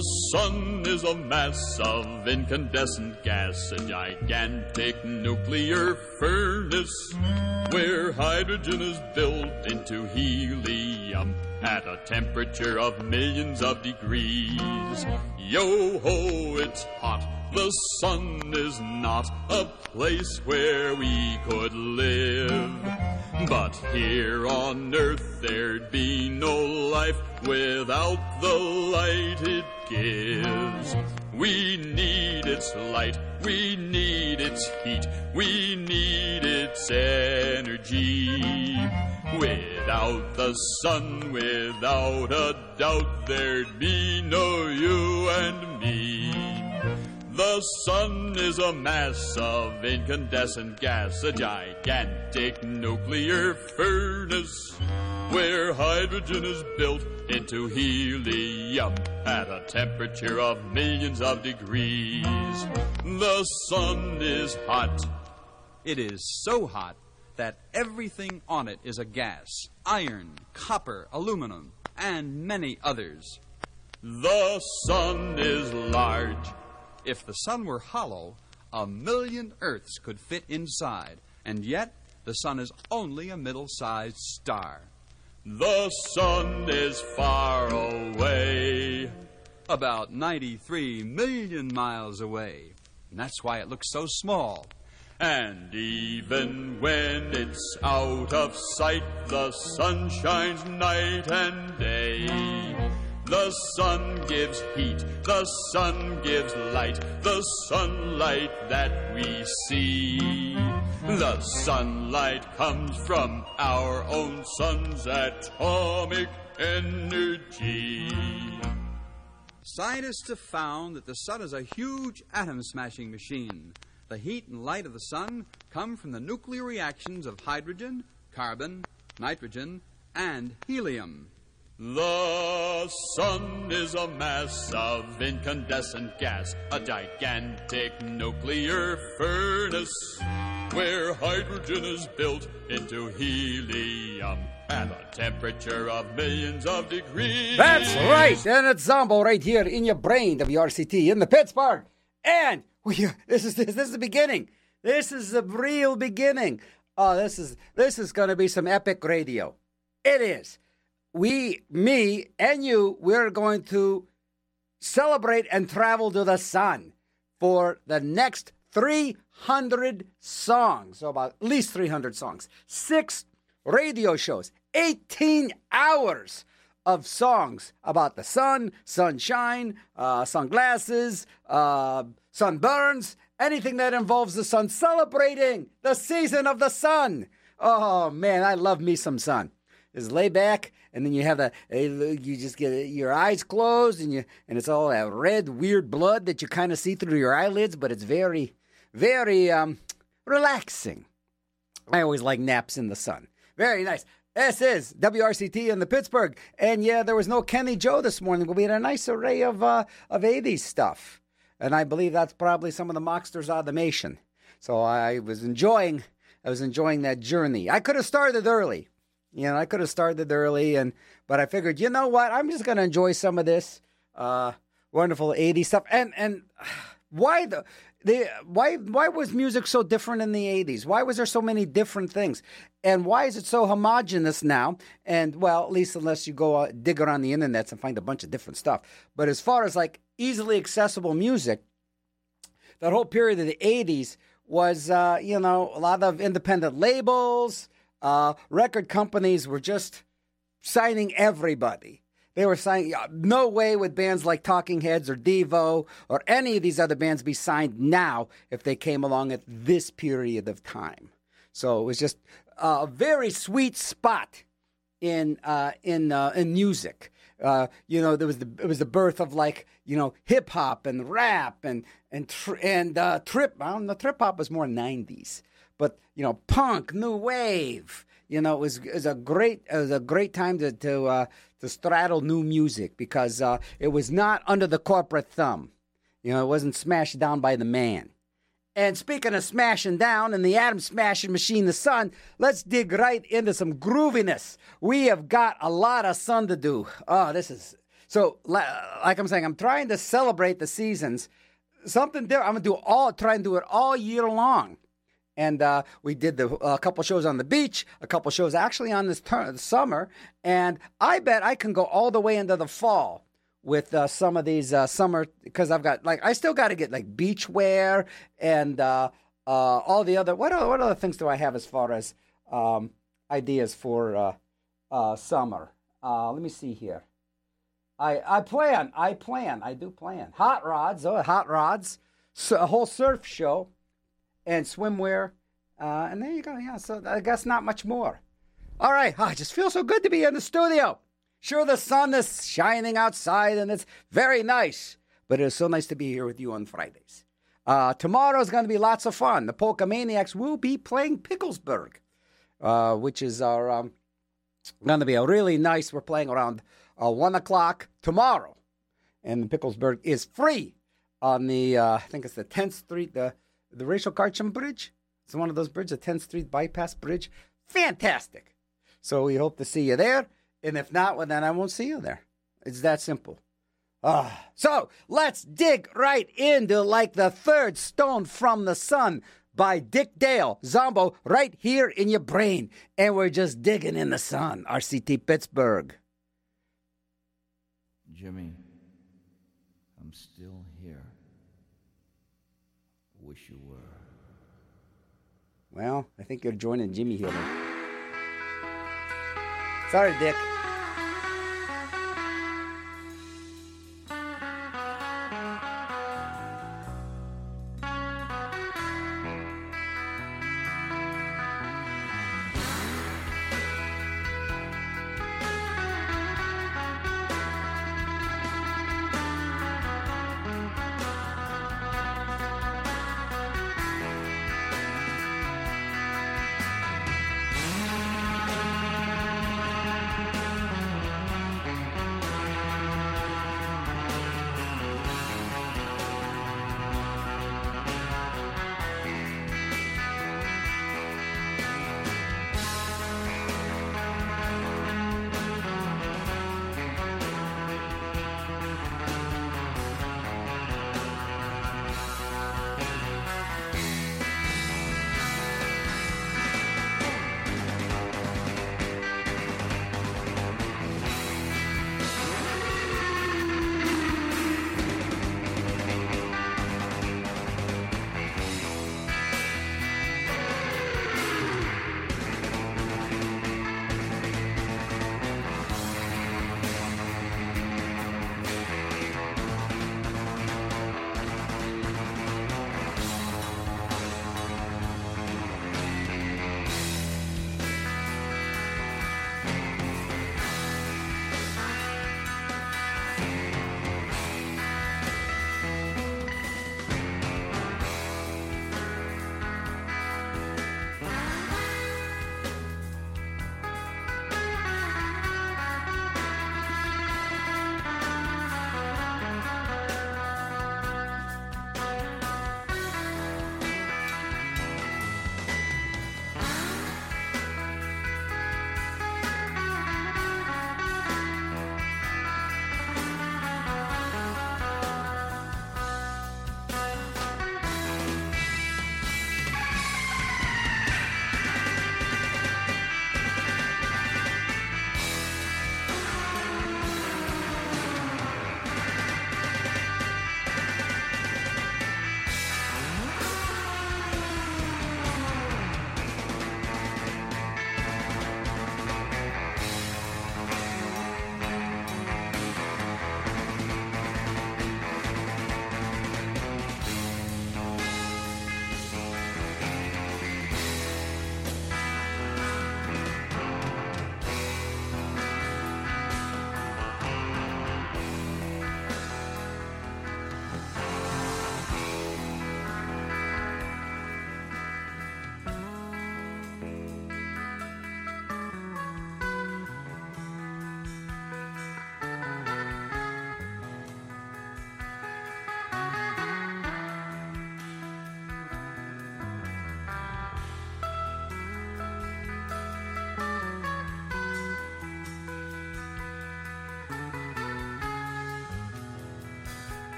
The sun is a mass of incandescent gas, a gigantic nuclear furnace where hydrogen is built into helium at a temperature of millions of degrees. Yo ho, it's hot. The sun is not a place where we could live. But here on earth there'd be no life without the light it gives. We need its light, we need its heat, we need its energy. Without the sun, without a doubt, there'd be no you and me. The sun is a mass of incandescent gas, a gigantic nuclear furnace where hydrogen is built into helium at a temperature of millions of degrees. The sun is hot. It is so hot that everything on it is a gas iron, copper, aluminum, and many others. The sun is large. If the sun were hollow, a million Earths could fit inside, and yet the sun is only a middle sized star. The sun is far away. About 93 million miles away. And that's why it looks so small. And even when it's out of sight, the sun shines night and day. The sun gives heat, the sun gives light, the sunlight that we see. The sunlight comes from our own sun's atomic energy. Scientists have found that the sun is a huge atom smashing machine. The heat and light of the sun come from the nuclear reactions of hydrogen, carbon, nitrogen, and helium. The sun is a mass of incandescent gas, a gigantic nuclear furnace where hydrogen is built into helium at a temperature of millions of degrees. That's right, and it's Zombo right here in your brain, WRCT, in the Pittsburgh. And we, this is this, this is the beginning. This is the real beginning. Oh, this is this is going to be some epic radio. It is. We, me, and you, we're going to celebrate and travel to the sun for the next 300 songs. So about at least 300 songs. Six radio shows, 18 hours of songs about the sun, sunshine, uh, sunglasses, uh, sunburns, anything that involves the sun, celebrating the season of the sun. Oh man, I love me some sun. Is lay back, and then you have the you just get your eyes closed, and you and it's all that red weird blood that you kind of see through your eyelids, but it's very, very um, relaxing. I always like naps in the sun. Very nice. This is WRCT in the Pittsburgh, and yeah, there was no Kenny Joe this morning, but we had a nice array of uh, of '80s stuff, and I believe that's probably some of the Mocksters automation. So I was enjoying, I was enjoying that journey. I could have started early, you know, I could have started early, and but I figured, you know what, I'm just to enjoy some of this uh, wonderful '80s stuff, and and why the the why why was music so different in the 80s why was there so many different things? And why is it so homogenous now? And well at least unless you go uh, dig around the internet and find a bunch of different stuff. But as far as like easily accessible music that whole period of the 80s was uh, you know a lot of independent labels uh, record companies were just signing everybody they were saying no way would bands like Talking Heads or Devo or any of these other bands be signed now if they came along at this period of time. So it was just a very sweet spot in uh, in uh, in music. Uh, you know, there was the it was the birth of like you know hip hop and rap and and tr- and uh, trip. I don't know, trip hop was more '90s, but you know, punk, new wave. You know, it was it was a great it was a great time to to uh, to straddle new music because uh, it was not under the corporate thumb. You know, it wasn't smashed down by the man. And speaking of smashing down and the atom smashing machine, the sun, let's dig right into some grooviness. We have got a lot of sun to do. Oh, this is So, like I'm saying, I'm trying to celebrate the seasons. Something different. I'm gonna do all, try and do it all year long. And uh, we did the, a couple shows on the beach, a couple shows actually on this ter- summer, and I bet I can go all the way into the fall with uh, some of these uh, summer because I've got like I still got to get like beach wear and uh, uh, all the other what other, what other things do I have as far as um, ideas for uh, uh, summer? let me see here. I I plan I plan I do plan hot rods oh hot rods so a whole surf show and swimwear and there you go yeah so I guess not much more. All right, oh, it just feel so good to be in the studio. Sure, the sun is shining outside and it's very nice, but it is so nice to be here with you on Fridays. Uh, tomorrow is going to be lots of fun. The Polka Maniacs will be playing Picklesburgh, uh, which is our um, going to be a really nice. We're playing around uh, one o'clock tomorrow, and Picklesburgh is free on the uh, I think it's the 10th Street the the Rachel Carson Bridge. It's one of those bridges, the 10th Street bypass bridge. Fantastic. So we hope to see you there. And if not, well, then I won't see you there. It's that simple. Ah, so let's dig right into like the third stone from the sun by Dick Dale, Zombo, right here in your brain. And we're just digging in the sun. RCT Pittsburgh. Jimmy, I'm still. Wish you were. Well, I think you're joining Jimmy here. Sorry, Dick.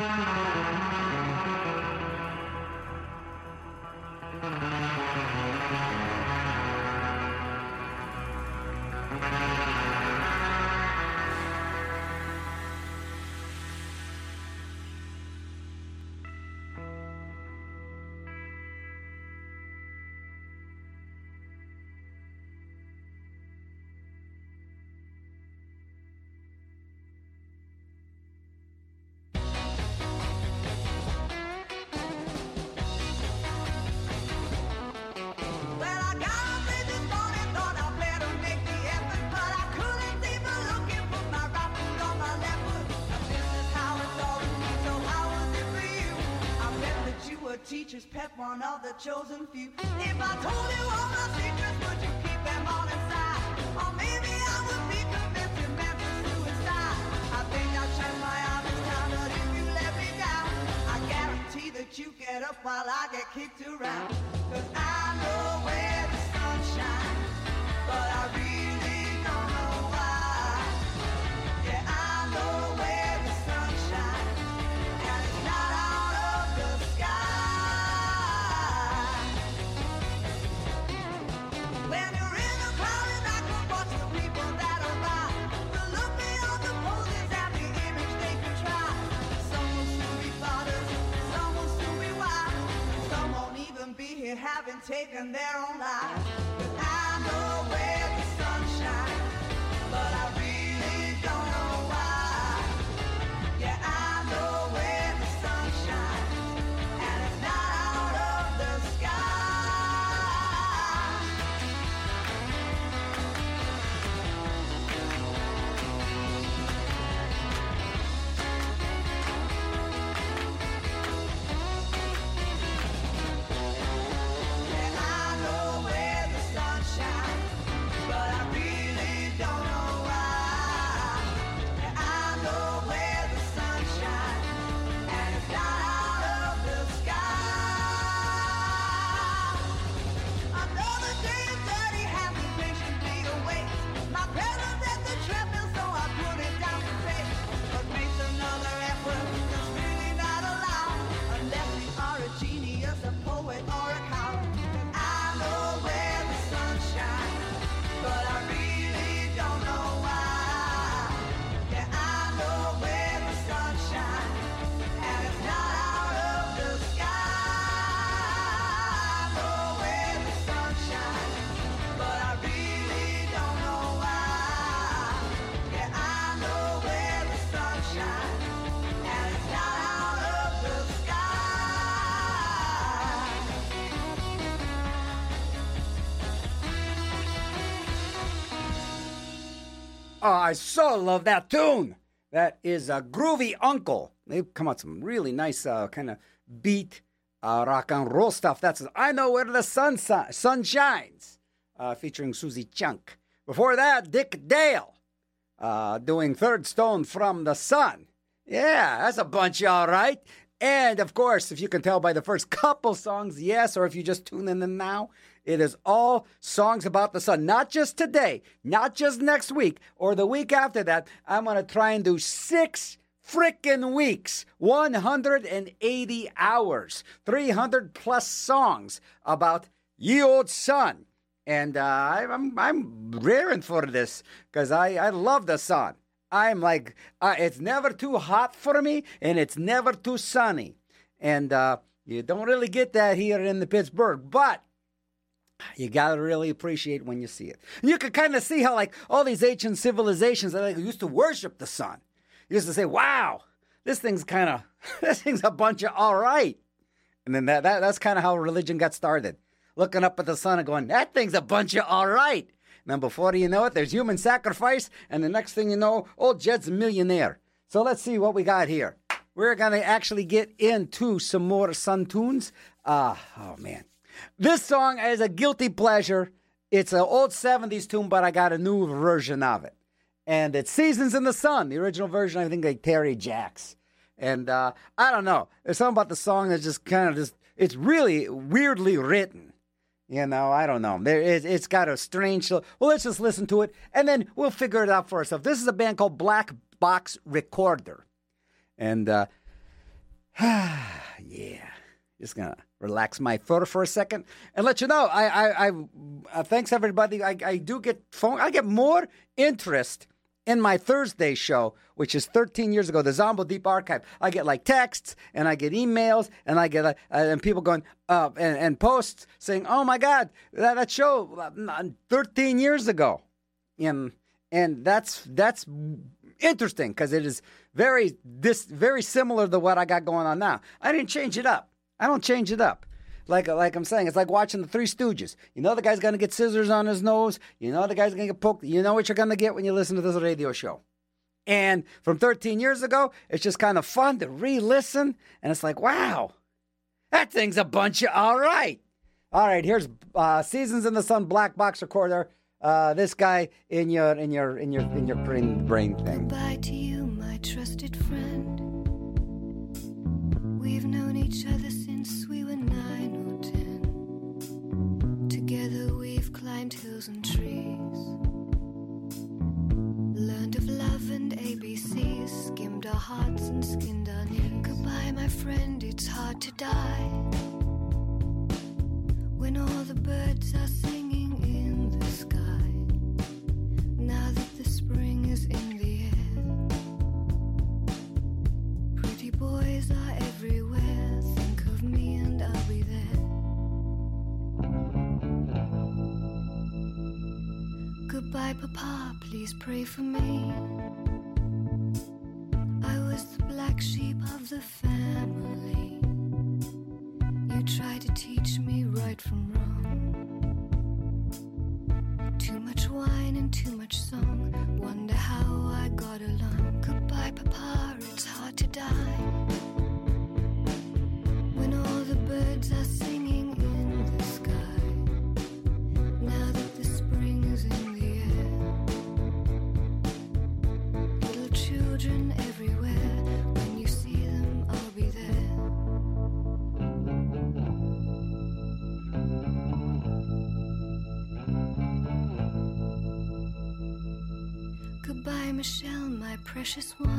Well, pet, one of the chosen few. If I told you all my secrets, would you keep them all inside? Or maybe I would be convinced meant for suicide. I think I'll shut my eyes this time, but if you let me down, I guarantee that you get up while I get kicked around. Taken their own lives. Oh, I so love that tune. That is a groovy uncle. They've come out some really nice uh, kind of beat uh, rock and roll stuff. That's I know where the sun sun shines, uh, featuring Suzi Chunk. Before that, Dick Dale uh, doing Third Stone from the Sun. Yeah, that's a bunch, all right. And of course, if you can tell by the first couple songs, yes, or if you just tune in now, it is all songs about the sun. Not just today, not just next week or the week after that. I'm going to try and do six frickin' weeks, 180 hours, 300 plus songs about ye old sun. And uh, I'm I'm raring for this because I, I love the sun. I'm like uh, it's never too hot for me and it's never too sunny, and uh, you don't really get that here in the Pittsburgh, but. You gotta really appreciate when you see it. You can kind of see how, like, all these ancient civilizations that like, used to worship the sun. used to say, "Wow, this thing's kind of, this thing's a bunch of all right." And then that, that that's kind of how religion got started. Looking up at the sun and going, that thing's a bunch of all right. And then before you know it, there's human sacrifice, and the next thing you know, old Jed's a millionaire. So let's see what we got here. We're gonna actually get into some more sun tunes. Ah, oh man. This song is a guilty pleasure. It's an old 70s tune, but I got a new version of it. And it's Seasons in the Sun, the original version, I think, like Terry Jacks. And uh, I don't know. There's something about the song that's just kind of just, it's really weirdly written. You know, I don't know. There is, it's got a strange. Well, let's just listen to it, and then we'll figure it out for ourselves. This is a band called Black Box Recorder, and uh, yeah. Just gonna relax my throat for a second and let you know. I, I, I uh, thanks everybody. I, I do get phone. I get more interest in my Thursday show, which is 13 years ago, the Zombo Deep Archive. I get like texts and I get emails and I get uh, and people going uh, and, and posts saying, "Oh my God, that, that show uh, 13 years ago," and and that's that's interesting because it is very this very similar to what I got going on now. I didn't change it up. I don't change it up. Like like I'm saying, it's like watching the Three Stooges. You know the guy's gonna get scissors on his nose. You know the guy's gonna get poked. You know what you're gonna get when you listen to this radio show. And from 13 years ago, it's just kind of fun to re-listen, and it's like, wow, that thing's a bunch of all right. All right, here's uh, Seasons in the Sun Black Box Recorder. Uh, this guy in your in your in your in your brain brain thing. Goodbye to you, my trusted friend. We've known each other hills and trees. Learned of love and ABCs, skimmed our hearts and skinned our knees. Goodbye, my friend, it's hard to die. When all the birds are singing Papa. Please pray for me. I was the black sheep of the family. Precious one.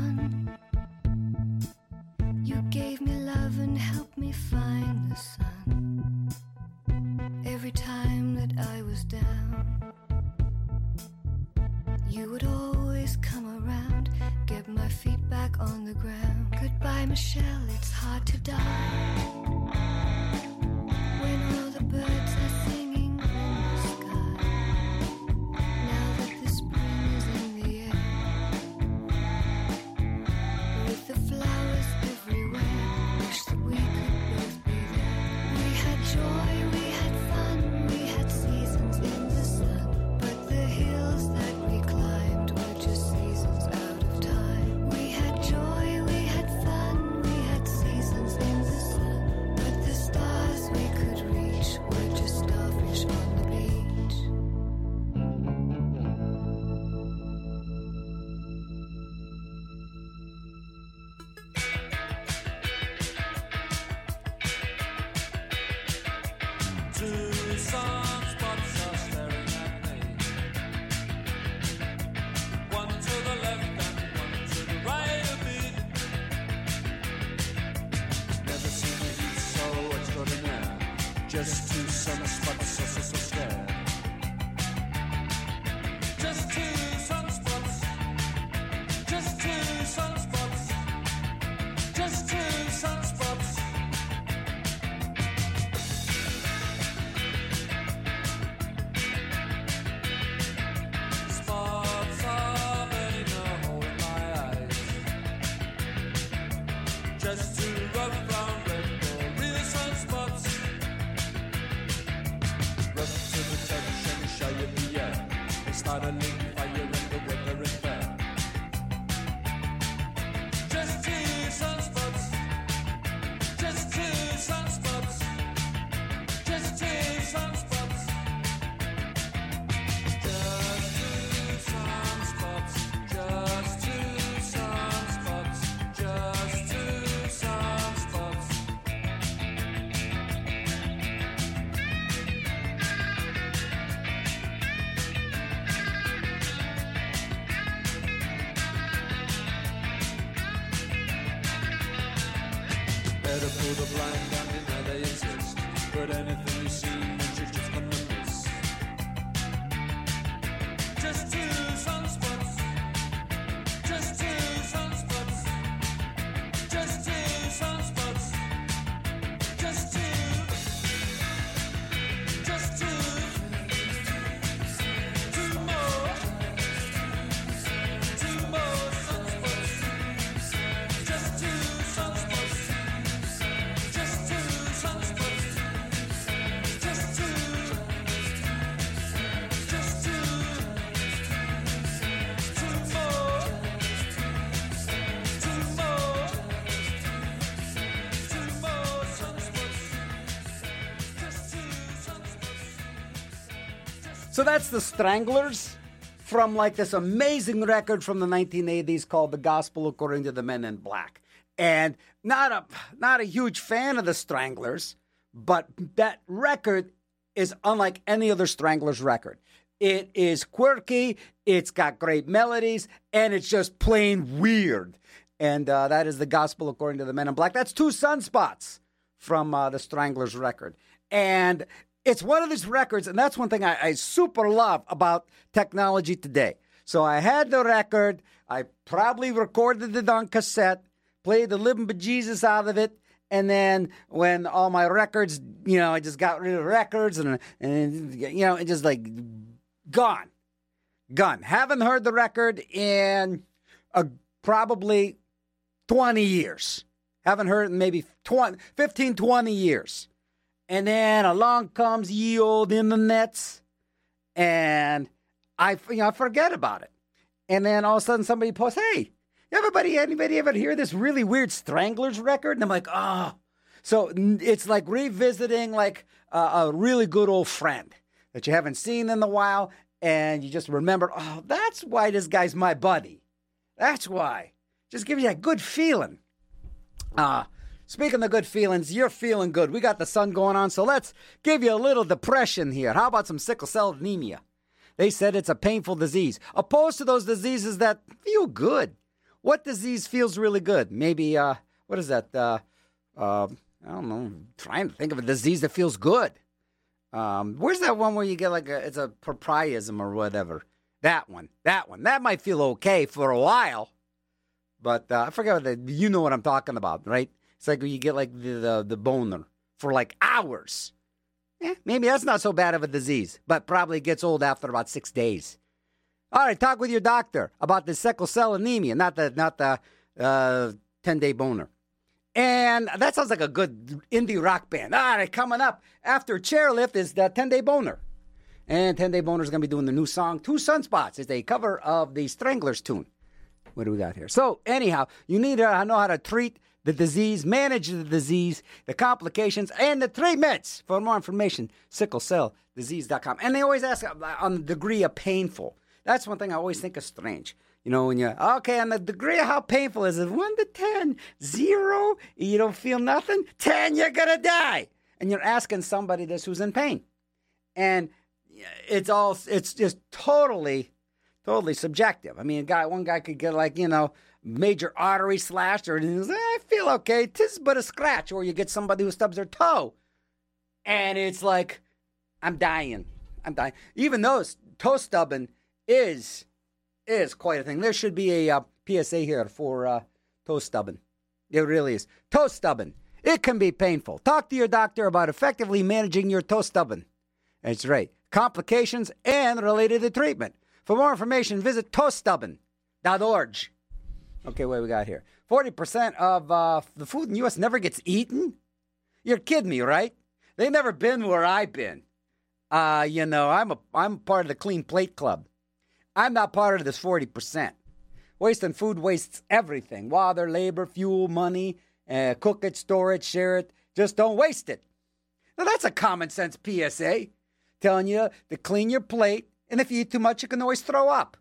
So that's the Stranglers from like this amazing record from the 1980s called The Gospel According to the Men in Black. And not a not a huge fan of the Stranglers, but that record is unlike any other Stranglers record. It is quirky, it's got great melodies, and it's just plain weird. And uh, that is the Gospel According to the Men in Black. That's two sunspots from uh, the Stranglers record. And it's one of these records, and that's one thing I, I super love about technology today. So I had the record, I probably recorded it on cassette, played the living bejesus out of it, and then when all my records, you know, I just got rid of records and, and you know, it just like gone. Gone. Haven't heard the record in uh, probably 20 years. Haven't heard it in maybe 20, 15, 20 years. And then along comes ye old internets, and I, you know, I forget about it. And then all of a sudden somebody posts, "Hey, everybody, anybody ever hear this really weird Stranglers record?" And I'm like, "Oh." So it's like revisiting like a, a really good old friend that you haven't seen in a while, and you just remember, "Oh, that's why this guy's my buddy. That's why." Just gives you a good feeling. Uh, speaking of good feelings, you're feeling good. We got the sun going on, so let's give you a little depression here. How about some sickle cell anemia? They said it's a painful disease, opposed to those diseases that feel good. What disease feels really good? Maybe, uh, what is that? Uh, uh, I don't know. I'm trying to think of a disease that feels good. Um, where's that one where you get like a, it's a propriism or whatever? That one. That one. That might feel okay for a while. But uh, I forget what the, you know what I'm talking about, right? It's like you get like the, the, the boner for like hours. Eh, maybe that's not so bad of a disease, but probably gets old after about six days. All right, talk with your doctor about the sickle cell anemia, not the not the uh, ten day boner. And that sounds like a good indie rock band. All right, coming up after Chairlift is the 10 Day Boner. And 10 Day Boner is going to be doing the new song, Two Sunspots. It's a cover of the Stranglers tune. What do we got here? So, anyhow, you need to know how to treat the disease, manage the disease, the complications, and the treatments. For more information, sicklecelldisease.com. And they always ask uh, on the degree of painful. That's one thing I always think is strange. You know, when you're, okay, on the degree of how painful is it? One to 10, zero, you don't feel nothing, 10, you're to die. And you're asking somebody this who's in pain. And it's all, it's just totally totally subjective. I mean, a guy, one guy could get like you know major artery slashed, or "Eh, I feel okay. Tis but a scratch, or you get somebody who stubs their toe, and it's like I'm dying. I'm dying. Even though toe stubbing is is quite a thing. There should be a uh, PSA here for uh, toe stubbing. It really is. Toe stubbing. It can be painful. Talk to your doctor about effectively managing your toe stubbing. That's right. Complications and related to treatment. For more information, visit toaststubbin.org. Okay, what we got here? 40% of uh, the food in the U.S. never gets eaten? You're kidding me, right? They've never been where I've been. Uh, you know, I'm a I'm part of the Clean Plate Club. I'm not part of this 40%. Wasting food wastes everything. Water, labor, fuel, money, uh, cook it, store it, share it. Just don't waste it. Now, that's a common sense PSA telling you to clean your plate, and if you eat too much, you can always throw up.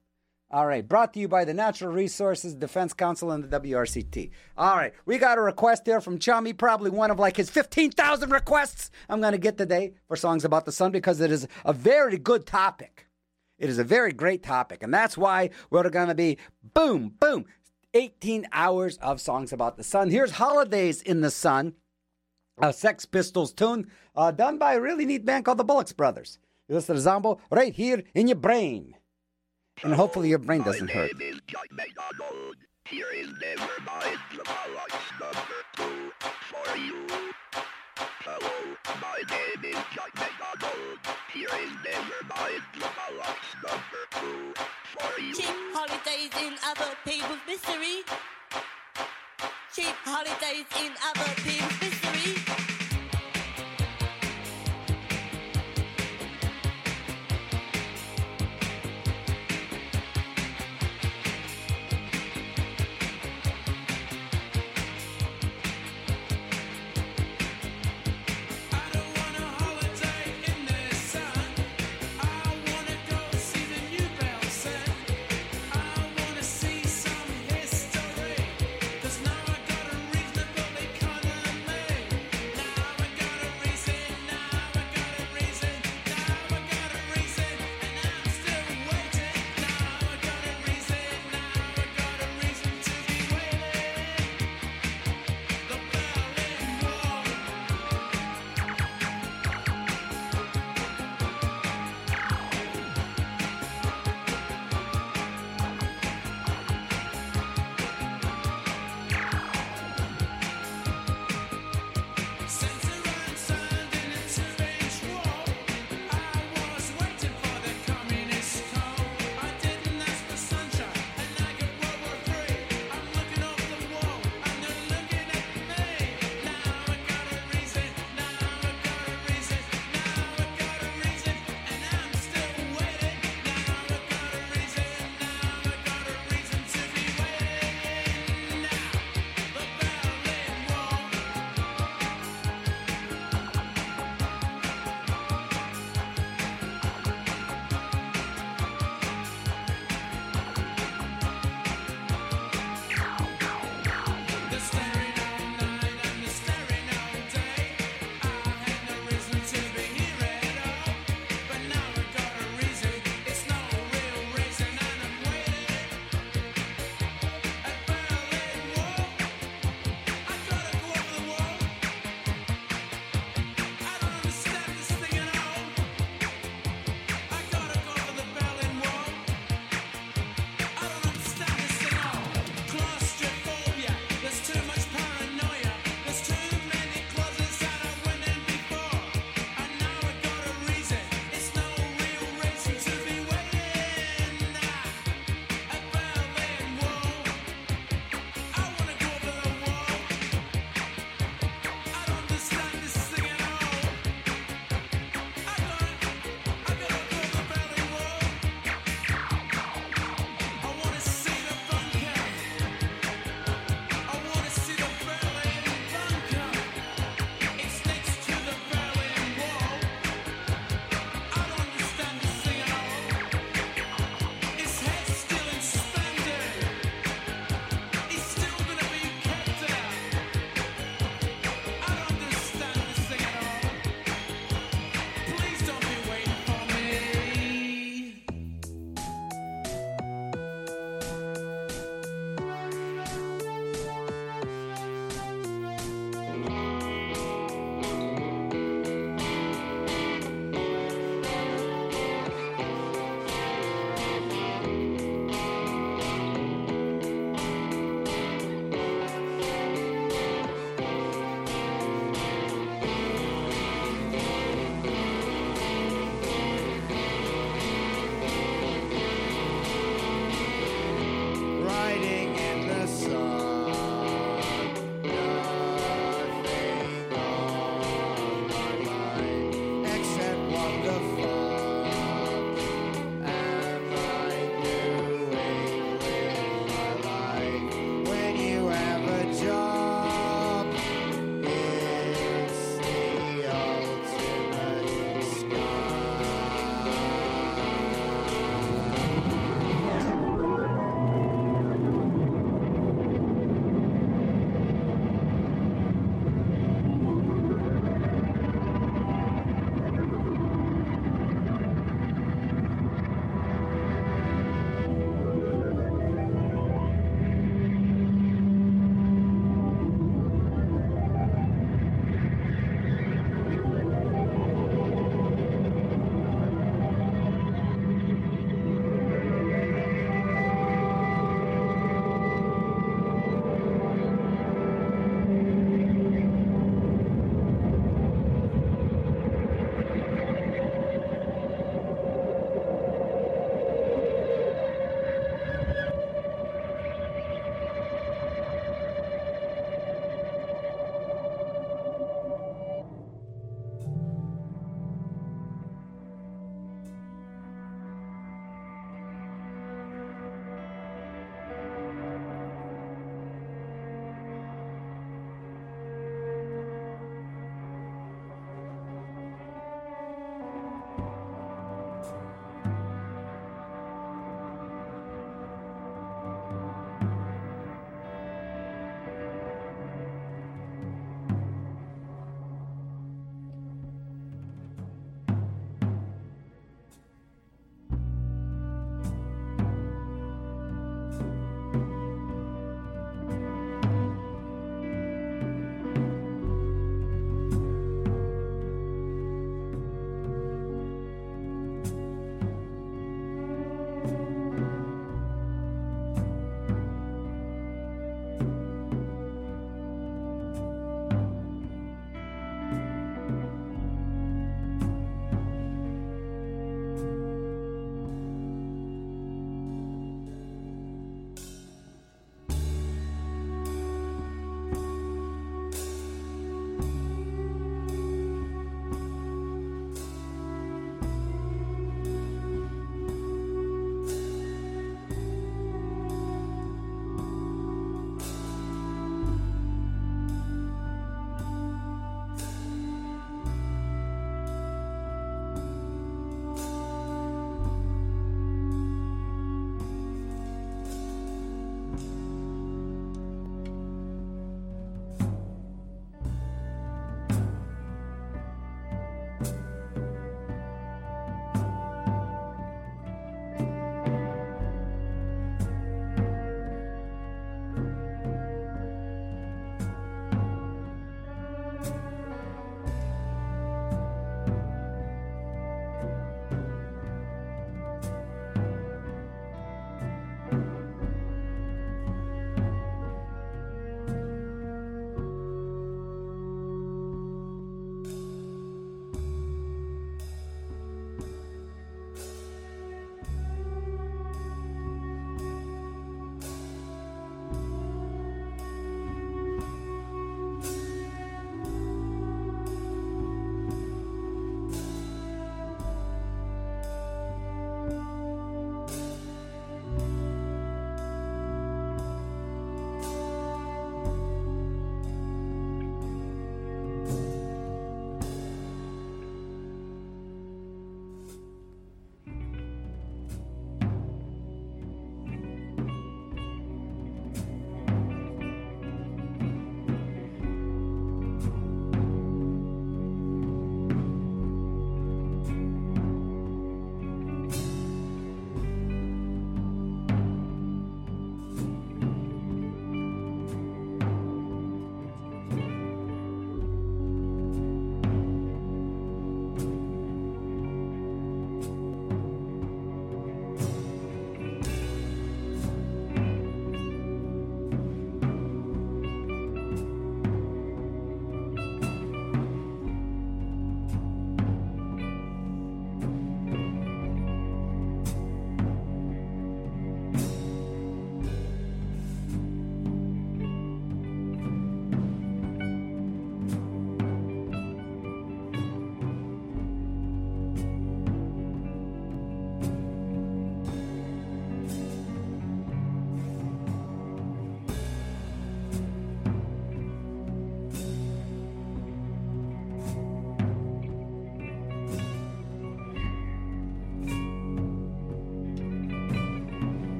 All right, brought to you by the Natural Resources Defense Council and the WRCT. All right, we got a request there from Chummy, probably one of like his 15,000 requests I'm going to get today for Songs About the Sun because it is a very good topic. It is a very great topic, and that's why we're going to be boom, boom, 18 hours of songs about the sun. Here's Holidays in the Sun a Sex Pistols tune uh, done by a really neat band called the Bullocks Brothers. You listen to Zombo right here in your brain. And hopefully your brain doesn't hurt. Cheap holidays in other people's misery. Cheap holidays in other people's misery.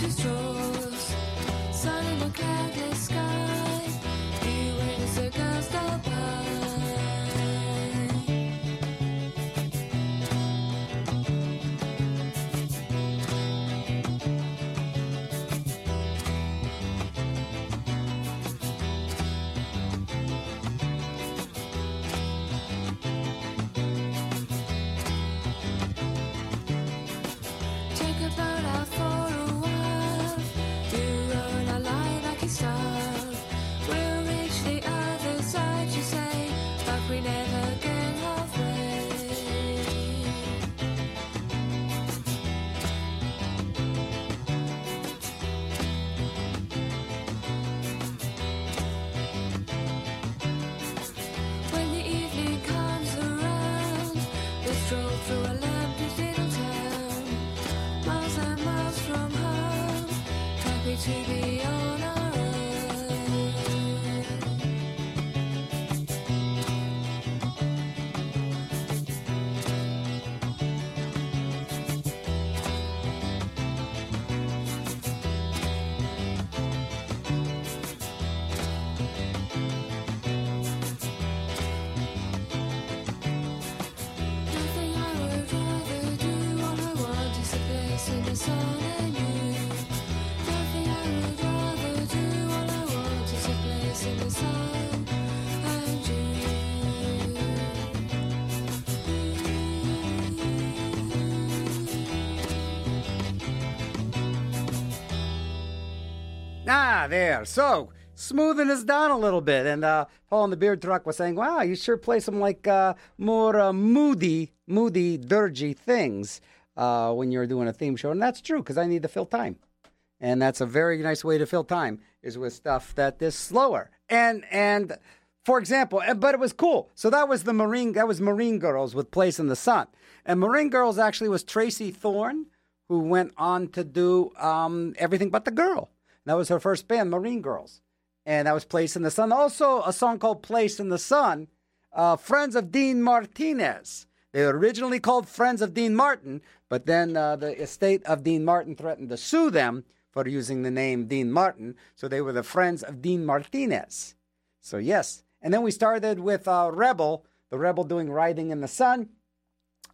Ice into Ah, there. So smoothing us down a little bit. And uh, Paul in the beard truck was saying, "Wow, you sure play some like uh, more uh, moody, moody, dirgy things uh, when you're doing a theme show." And that's true because I need to fill time, and that's a very nice way to fill time is with stuff that is slower. And and for example, but it was cool. So that was the Marine. That was Marine Girls with Place in the Sun, and Marine Girls actually was Tracey Thorn, who went on to do um, everything but the girl. That was her first band, Marine Girls. And that was Place in the Sun. Also, a song called Place in the Sun, uh, Friends of Dean Martinez. They were originally called Friends of Dean Martin, but then uh, the estate of Dean Martin threatened to sue them for using the name Dean Martin. So they were the Friends of Dean Martinez. So, yes. And then we started with uh, Rebel, the Rebel doing Riding in the Sun.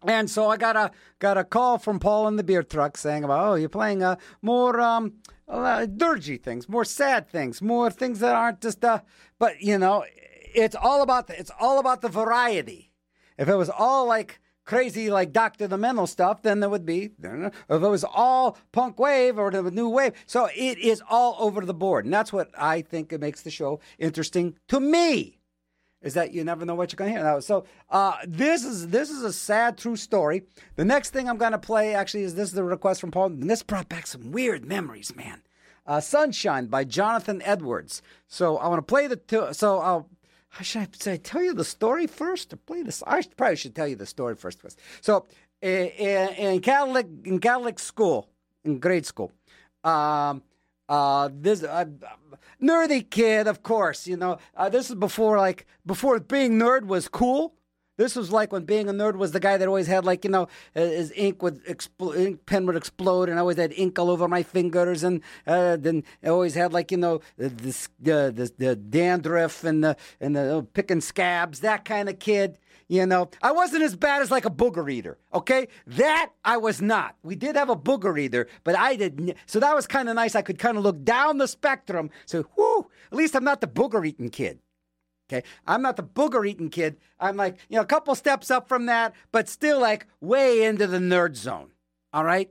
And so I got a got a call from Paul in the beer truck saying about oh you're playing a more um, uh, dirgy things, more sad things, more things that aren't just uh. But you know, it's all about the, it's all about the variety. If it was all like crazy like Doctor Demento stuff, then there would be. If it was all punk wave or the new wave, so it is all over the board, and that's what I think it makes the show interesting to me is that you never know what you're going to hear. Now, so uh, this is this is a sad true story. The next thing I'm going to play actually is this is the request from Paul, and this brought back some weird memories, man. Uh, Sunshine by Jonathan Edwards. So I want to play the two. So I'll. how Should I, should I tell you the story first or play this? I probably should tell you the story first. first. So i- i- in Catholic in Catholic school, in grade school, um, uh, this uh, nerdy kid, of course. You know, uh, this is before like before being nerd was cool. This was like when being a nerd was the guy that always had like you know uh, his ink would expl- ink pen would explode and I always had ink all over my fingers and uh, then I always had like you know the this, uh, the the dandruff and the and the uh, picking scabs that kind of kid. You know, I wasn't as bad as like a booger eater. Okay, that I was not. We did have a booger eater, but I didn't. So that was kind of nice. I could kind of look down the spectrum. So, whoo, at least I'm not the booger eating kid. Okay, I'm not the booger eating kid. I'm like, you know, a couple steps up from that, but still like way into the nerd zone. All right,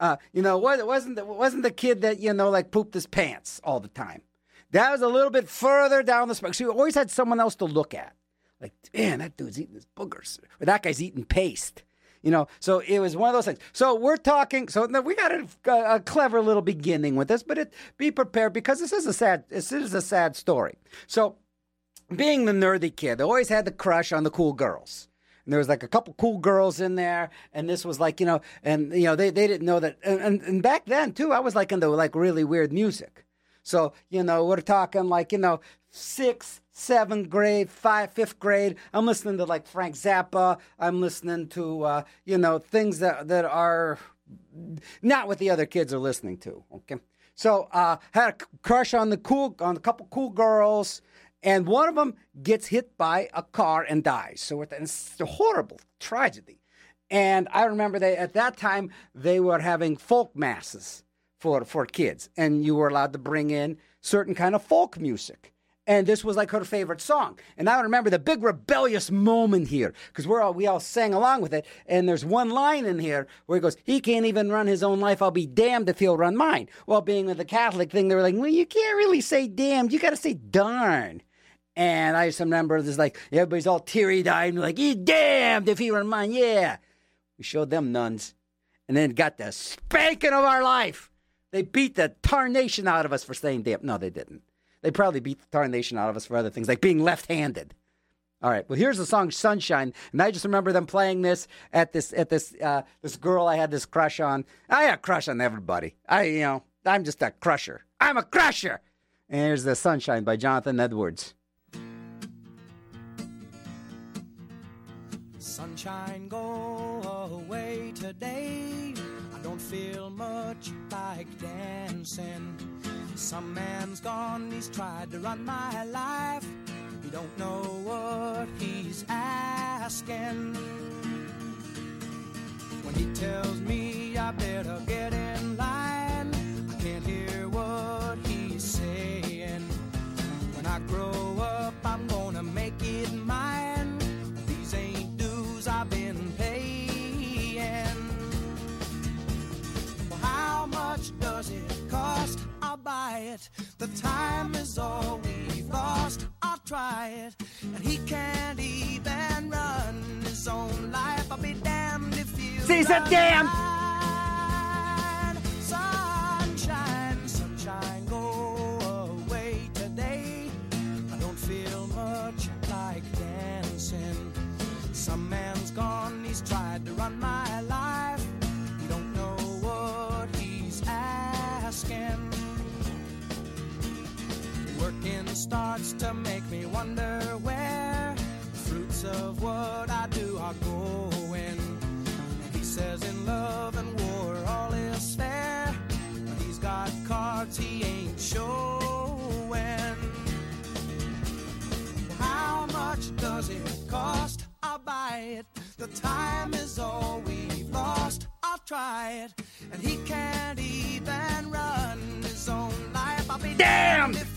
uh, you know, wasn't the, wasn't the kid that you know like pooped his pants all the time. That was a little bit further down the spectrum. So you always had someone else to look at. Like, man, that dude's eating his boogers, or that guy's eating paste. You know, so it was one of those things. So we're talking. So we got a, a clever little beginning with this, but it, be prepared because this is a sad. This is a sad story. So being the nerdy kid, I always had the crush on the cool girls. And there was like a couple cool girls in there, and this was like you know, and you know they, they didn't know that. And, and, and back then too, I was like into like really weird music. So you know, we're talking like you know sixth, seventh grade, five, fifth grade. I'm listening to like Frank Zappa. I'm listening to uh, you know things that that are not what the other kids are listening to. Okay, so uh, had a crush on the cool on a couple cool girls, and one of them gets hit by a car and dies. So it's- a horrible tragedy. And I remember they at that time they were having folk masses for for kids, and you were allowed to bring in certain kind of folk music. And this was like her favorite song. And I remember the big rebellious moment here because we're all we all sang along with it. And there's one line in here where he goes, "He can't even run his own life. I'll be damned if he'll run mine." Well, being with the Catholic thing, they were like, "Well, you can't really say damned. You got to say darn." And I just remember this like everybody's all teary eyed like, "He damned if he run mine." Yeah, we showed them nuns, and then got the spanking of our life. They beat the tarnation out of us for saying damn. No, they didn't. They probably beat the tarnation out of us for other things, like being left-handed. All right. Well, here's the song "Sunshine," and I just remember them playing this at this at this uh, this girl I had this crush on. I had a crush on everybody. I you know I'm just a crusher. I'm a crusher. And here's the "Sunshine" by Jonathan Edwards. Sunshine, go away today. I don't feel much like dancing. Some man's gone, he's tried to run my life. He don't know what he's asking. When he tells me I better get in line, buy it. The time is all we've lost. I'll try it. And he can't even run his own life. I'll be damned if you. See, he said damn. Sunshine, sunshine, go away today. I don't feel much like dancing. Some man's gone, he's tried to run my life. Working starts to make me wonder where the fruits of what I do are going. He says in love and war all is fair, but he's got cards he ain't showing. How much does it cost? I'll buy it. The time is all we've lost. I'll try it, and he can't even run his own life. I'll be Damn! damned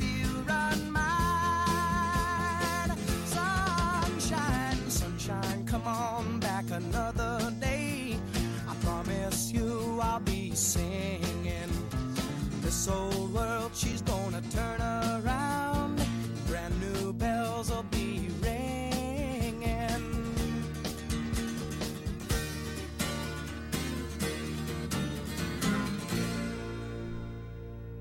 old world, she's gonna turn around. Brand new bells will be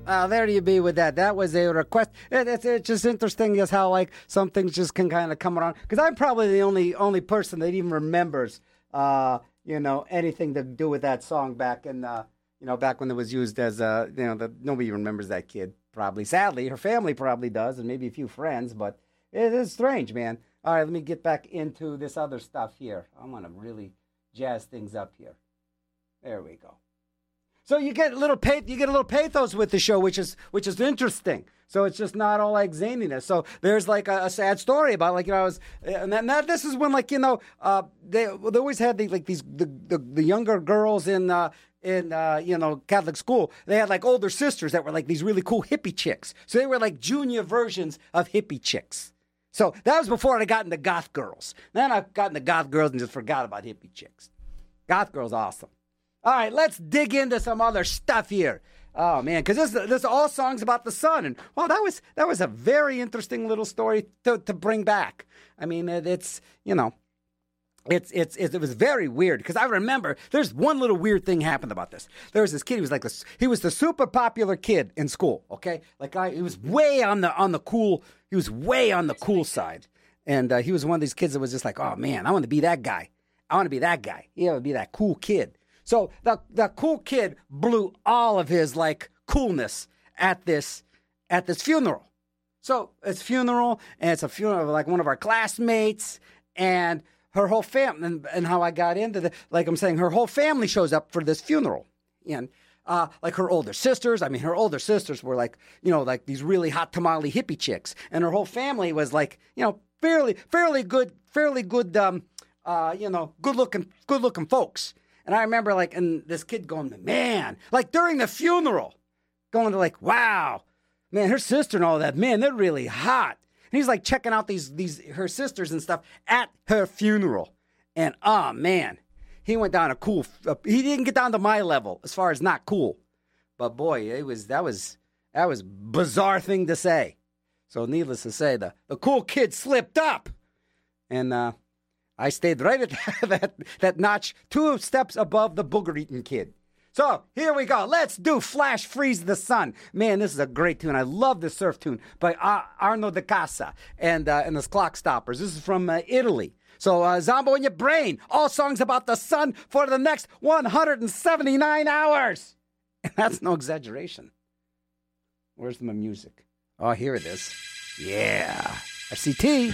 Uh, there you be with that. That was a request. It, it's, it's just interesting just how like some things just can kind of come around. Because I'm probably the only only person that even remembers, uh, you know, anything to do with that song back in, uh, you know, back when it was used as, uh, you know, the, nobody remembers that kid. Probably, sadly, her family probably does, and maybe a few friends. But it is strange, man. All right, let me get back into this other stuff here. I'm gonna really jazz things up here. There we go. So you get a little pa- you get a little pathos with the show, which is which is interesting. So it's just not all like zaniness. So there's like a, a sad story about like you know I was and then that this is when like you know uh, they they always had the, like these the, the, the younger girls in uh, in uh, you know Catholic school. They had like older sisters that were like these really cool hippie chicks. So they were like junior versions of hippie chicks. So that was before I got into goth girls. Then I got into goth girls and just forgot about hippie chicks. Goth girls awesome. All right, let's dig into some other stuff here. Oh man, because this this all songs about the sun, and well, that was that was a very interesting little story to to bring back. I mean, it, it's you know, it's it's it, it was very weird because I remember there's one little weird thing happened about this. There was this kid. He was like this. He was the super popular kid in school. Okay, like I, he was way on the on the cool. He was way on the cool side, and uh, he was one of these kids that was just like, oh man, I want to be that guy. I want to be that guy. Yeah, I want to be that cool kid. So the the cool kid blew all of his like coolness at this at this funeral. So it's funeral, and it's a funeral of like one of our classmates, and her whole family, and, and how I got into the, like I'm saying, her whole family shows up for this funeral. And uh, like her older sisters, I mean, her older sisters were like, you know, like these really hot tamale hippie chicks. And her whole family was like, you know, fairly, fairly good, fairly good, um, uh, you know, good looking, good looking folks. And I remember like, and this kid going, man, like during the funeral, going to like, wow, man, her sister and all that, man, they're really hot. And he's like checking out these these her sisters and stuff at her funeral. And oh man, he went down a cool. He didn't get down to my level as far as not cool, but boy, it was that was that was bizarre thing to say. So needless to say, the the cool kid slipped up, and uh, I stayed right at that that notch, two steps above the booger eating kid. So here we go. Let's do Flash Freeze the Sun. Man, this is a great tune. I love the surf tune by Ar- Arno de Casa and uh, and the Clock Stoppers. This is from uh, Italy. So uh, Zombo in your brain. All songs about the sun for the next 179 hours. And that's no exaggeration. Where's my music? Oh, here it is. Yeah. FCT.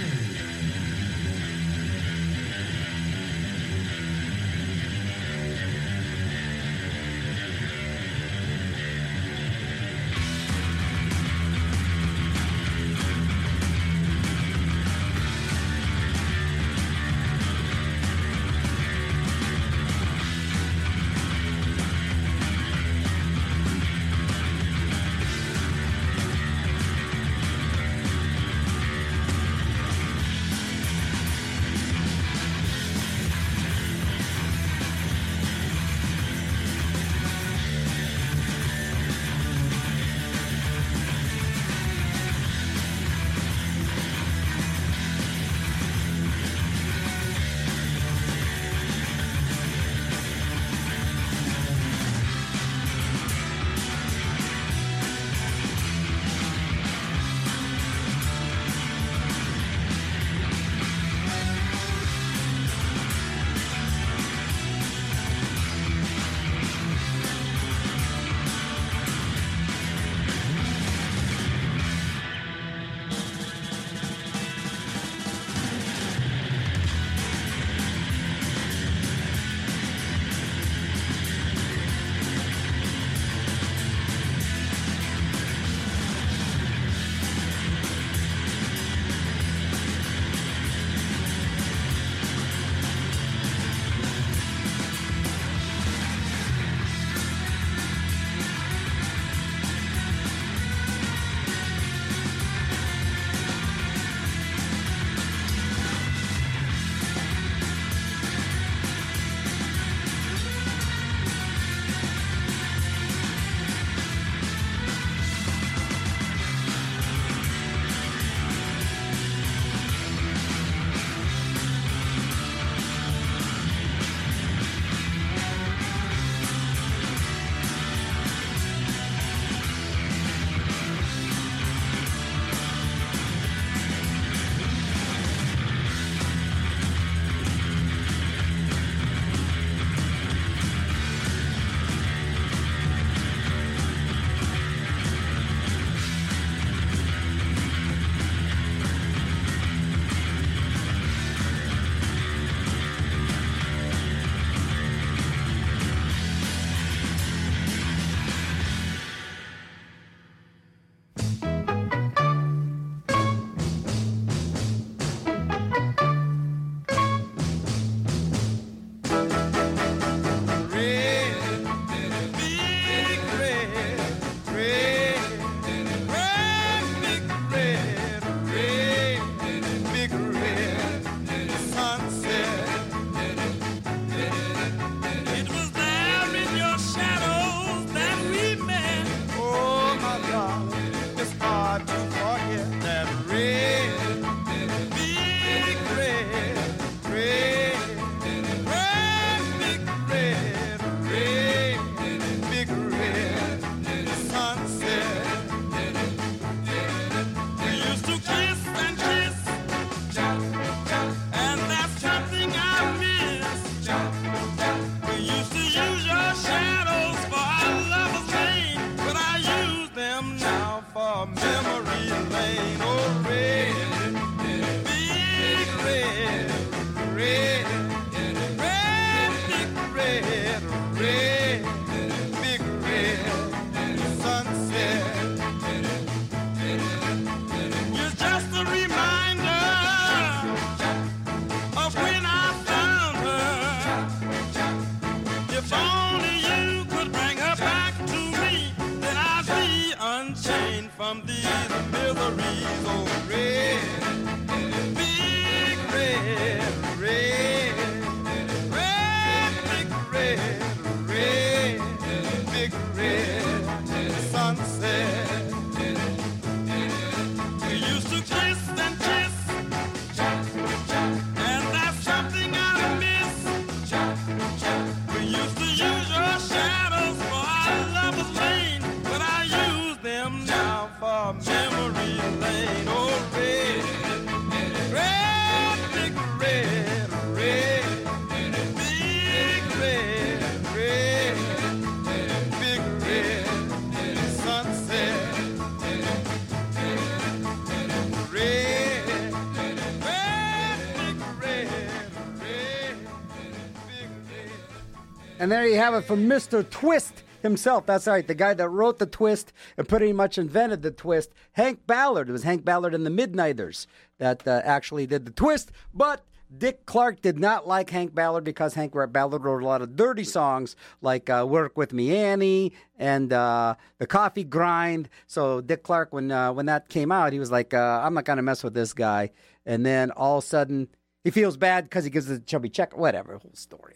And there you have it from Mr. Twist himself. That's right, the guy that wrote the twist and pretty much invented the twist. Hank Ballard. It was Hank Ballard and the Midnighters that uh, actually did the twist. But Dick Clark did not like Hank Ballard because Hank Ballard wrote a lot of dirty songs like uh, "Work with Me, Annie" and uh, "The Coffee Grind." So Dick Clark, when uh, when that came out, he was like, uh, "I'm not gonna mess with this guy." And then all of a sudden, he feels bad because he gives a Chubby Checker. Whatever, whole story.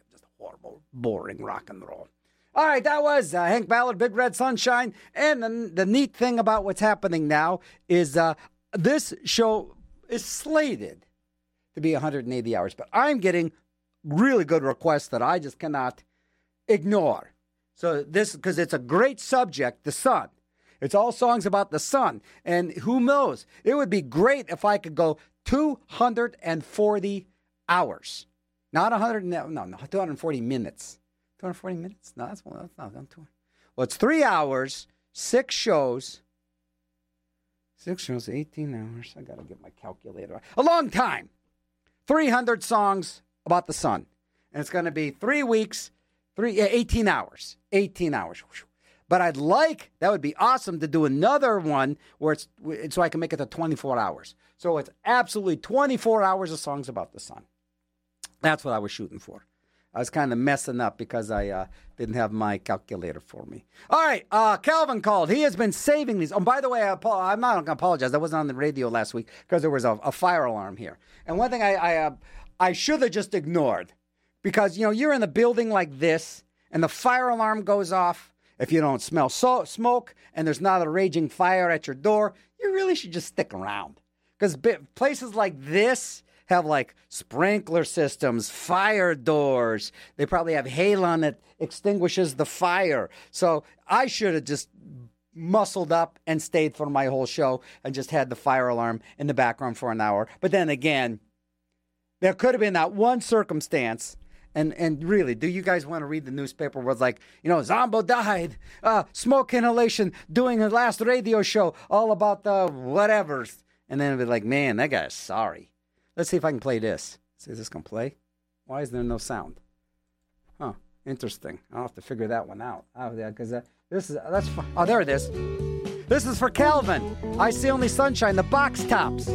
Horrible, boring rock and roll. All right, that was uh, Hank Ballard, Big Red Sunshine. And the, the neat thing about what's happening now is uh, this show is slated to be 180 hours, but I'm getting really good requests that I just cannot ignore. So this because it's a great subject, the sun. It's all songs about the sun, and who knows? It would be great if I could go 240 hours, not 100. No, no, no 240 minutes. 240 minutes? No, that's, that's not. That's two. Well, it's three hours, six shows. Six shows, 18 hours. I got to get my calculator. A long time. 300 songs about the sun. And it's going to be three weeks, three, 18 hours. 18 hours. But I'd like, that would be awesome to do another one where it's, so I can make it to 24 hours. So it's absolutely 24 hours of songs about the sun. That's what I was shooting for. I was kind of messing up because I uh, didn't have my calculator for me. All right, uh, Calvin called. He has been saving these. Oh, by the way, I, I'm not going to apologize. I wasn't on the radio last week because there was a, a fire alarm here. And one thing I I, uh, I should have just ignored because you know you're in a building like this and the fire alarm goes off. If you don't smell so- smoke and there's not a raging fire at your door, you really should just stick around because places like this have like sprinkler systems, fire doors. They probably have halon that extinguishes the fire. So I should have just muscled up and stayed for my whole show and just had the fire alarm in the background for an hour. But then again, there could have been that one circumstance. And and really, do you guys want to read the newspaper where it's like, you know, Zombo died, uh, smoke inhalation, doing his last radio show, all about the whatevers. And then it'd be like, man, that guy's sorry. Let's see if I can play this. See if this can play. Why is there no sound? Huh. Interesting. I'll have to figure that one out. Oh, yeah, because uh, this is that's. fu- Oh, there it is. This is for Calvin. I see only sunshine. The box tops.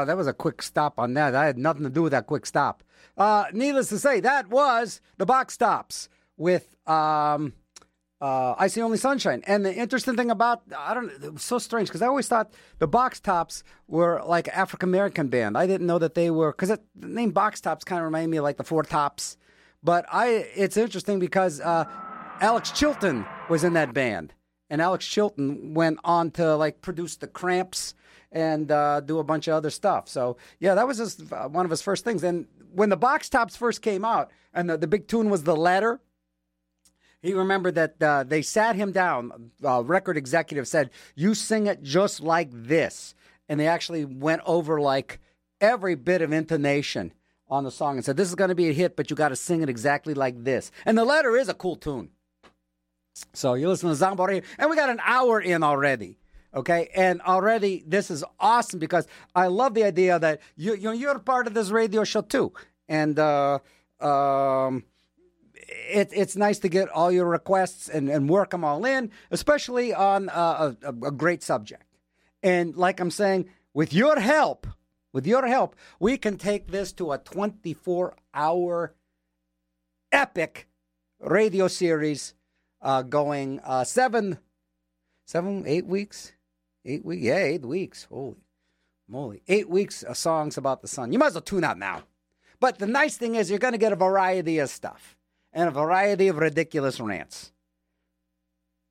Oh, that was a quick stop on that. I had nothing to do with that quick stop. Uh, needless to say, that was the box tops with um, uh, I See Only Sunshine. And the interesting thing about, I don't it was so strange because I always thought the box tops were like African American band. I didn't know that they were, because the name box tops kind of reminded me of like the Four Tops. But I, it's interesting because uh, Alex Chilton was in that band. And Alex Chilton went on to like produce the Cramps and uh, do a bunch of other stuff. So yeah, that was his, uh, one of his first things. And when the box tops first came out, and the, the big tune was the letter, he remembered that uh, they sat him down. Record executive said, "You sing it just like this," and they actually went over like every bit of intonation on the song and said, "This is going to be a hit, but you got to sing it exactly like this." And the letter is a cool tune. So you listen to Zombo Radio, and we got an hour in already. Okay, and already this is awesome because I love the idea that you you you're part of this radio show too, and uh, um, it, it's nice to get all your requests and, and work them all in, especially on uh, a, a great subject. And like I'm saying, with your help, with your help, we can take this to a 24 hour epic radio series uh, going uh, seven, seven, eight weeks, eight weeks, yeah, eight weeks. Holy moly, eight weeks of songs about the sun. You might as well tune out now. But the nice thing is, you're going to get a variety of stuff and a variety of ridiculous rants.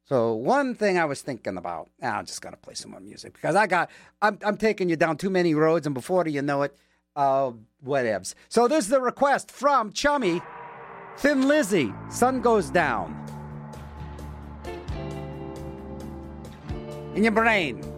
So one thing I was thinking about, ah, I'm just gonna play some more music because I got, I'm, I'm taking you down too many roads, and before you know it, uh, whatevs. So this is the request from Chummy, Thin Lizzy, Sun Goes Down. In your brain.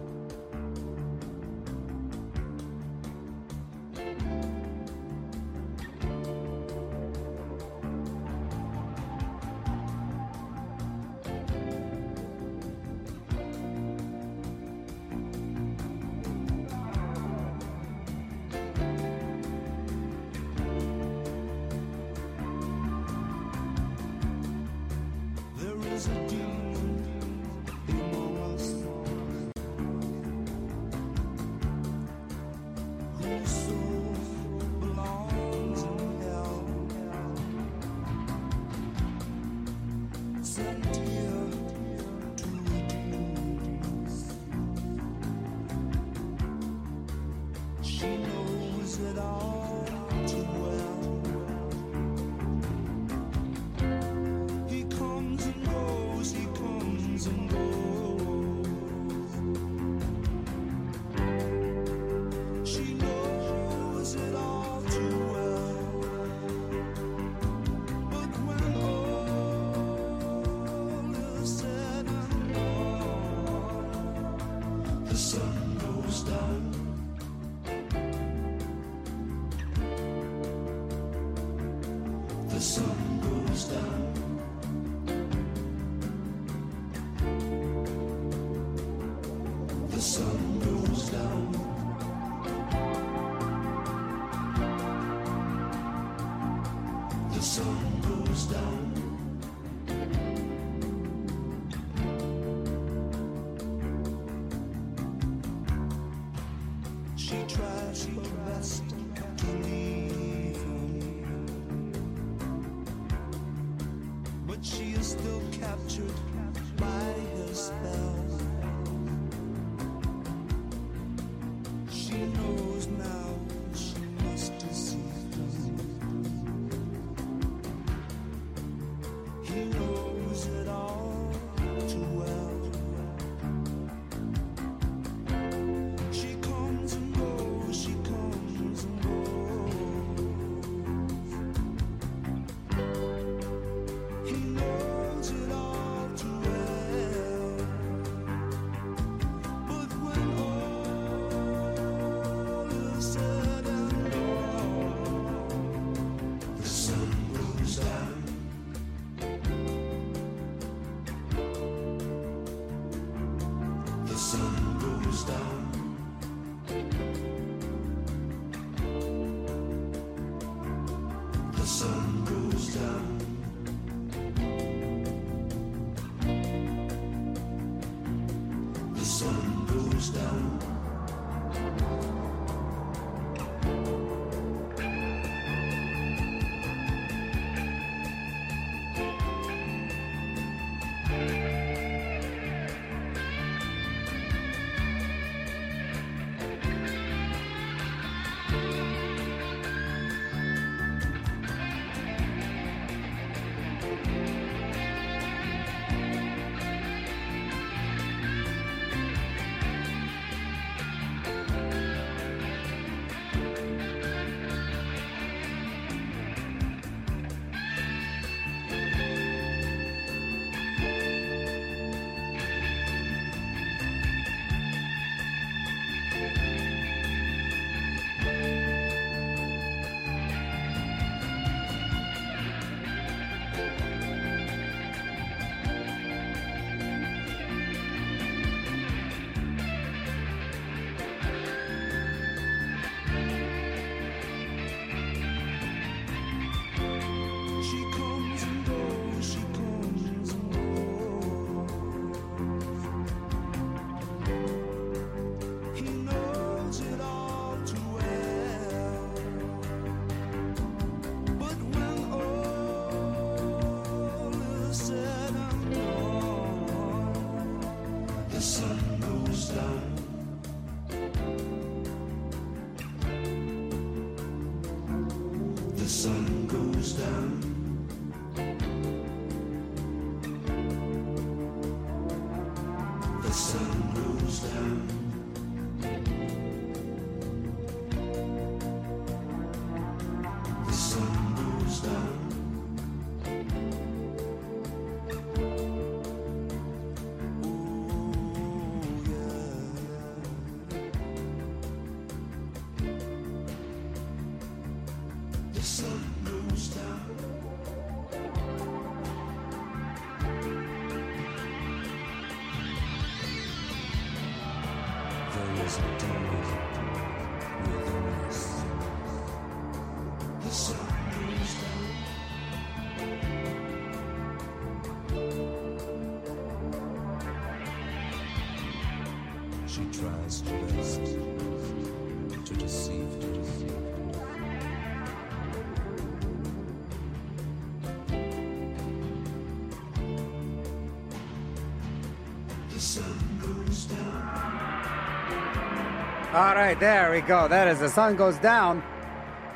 All right, there we go. That is The Sun Goes Down.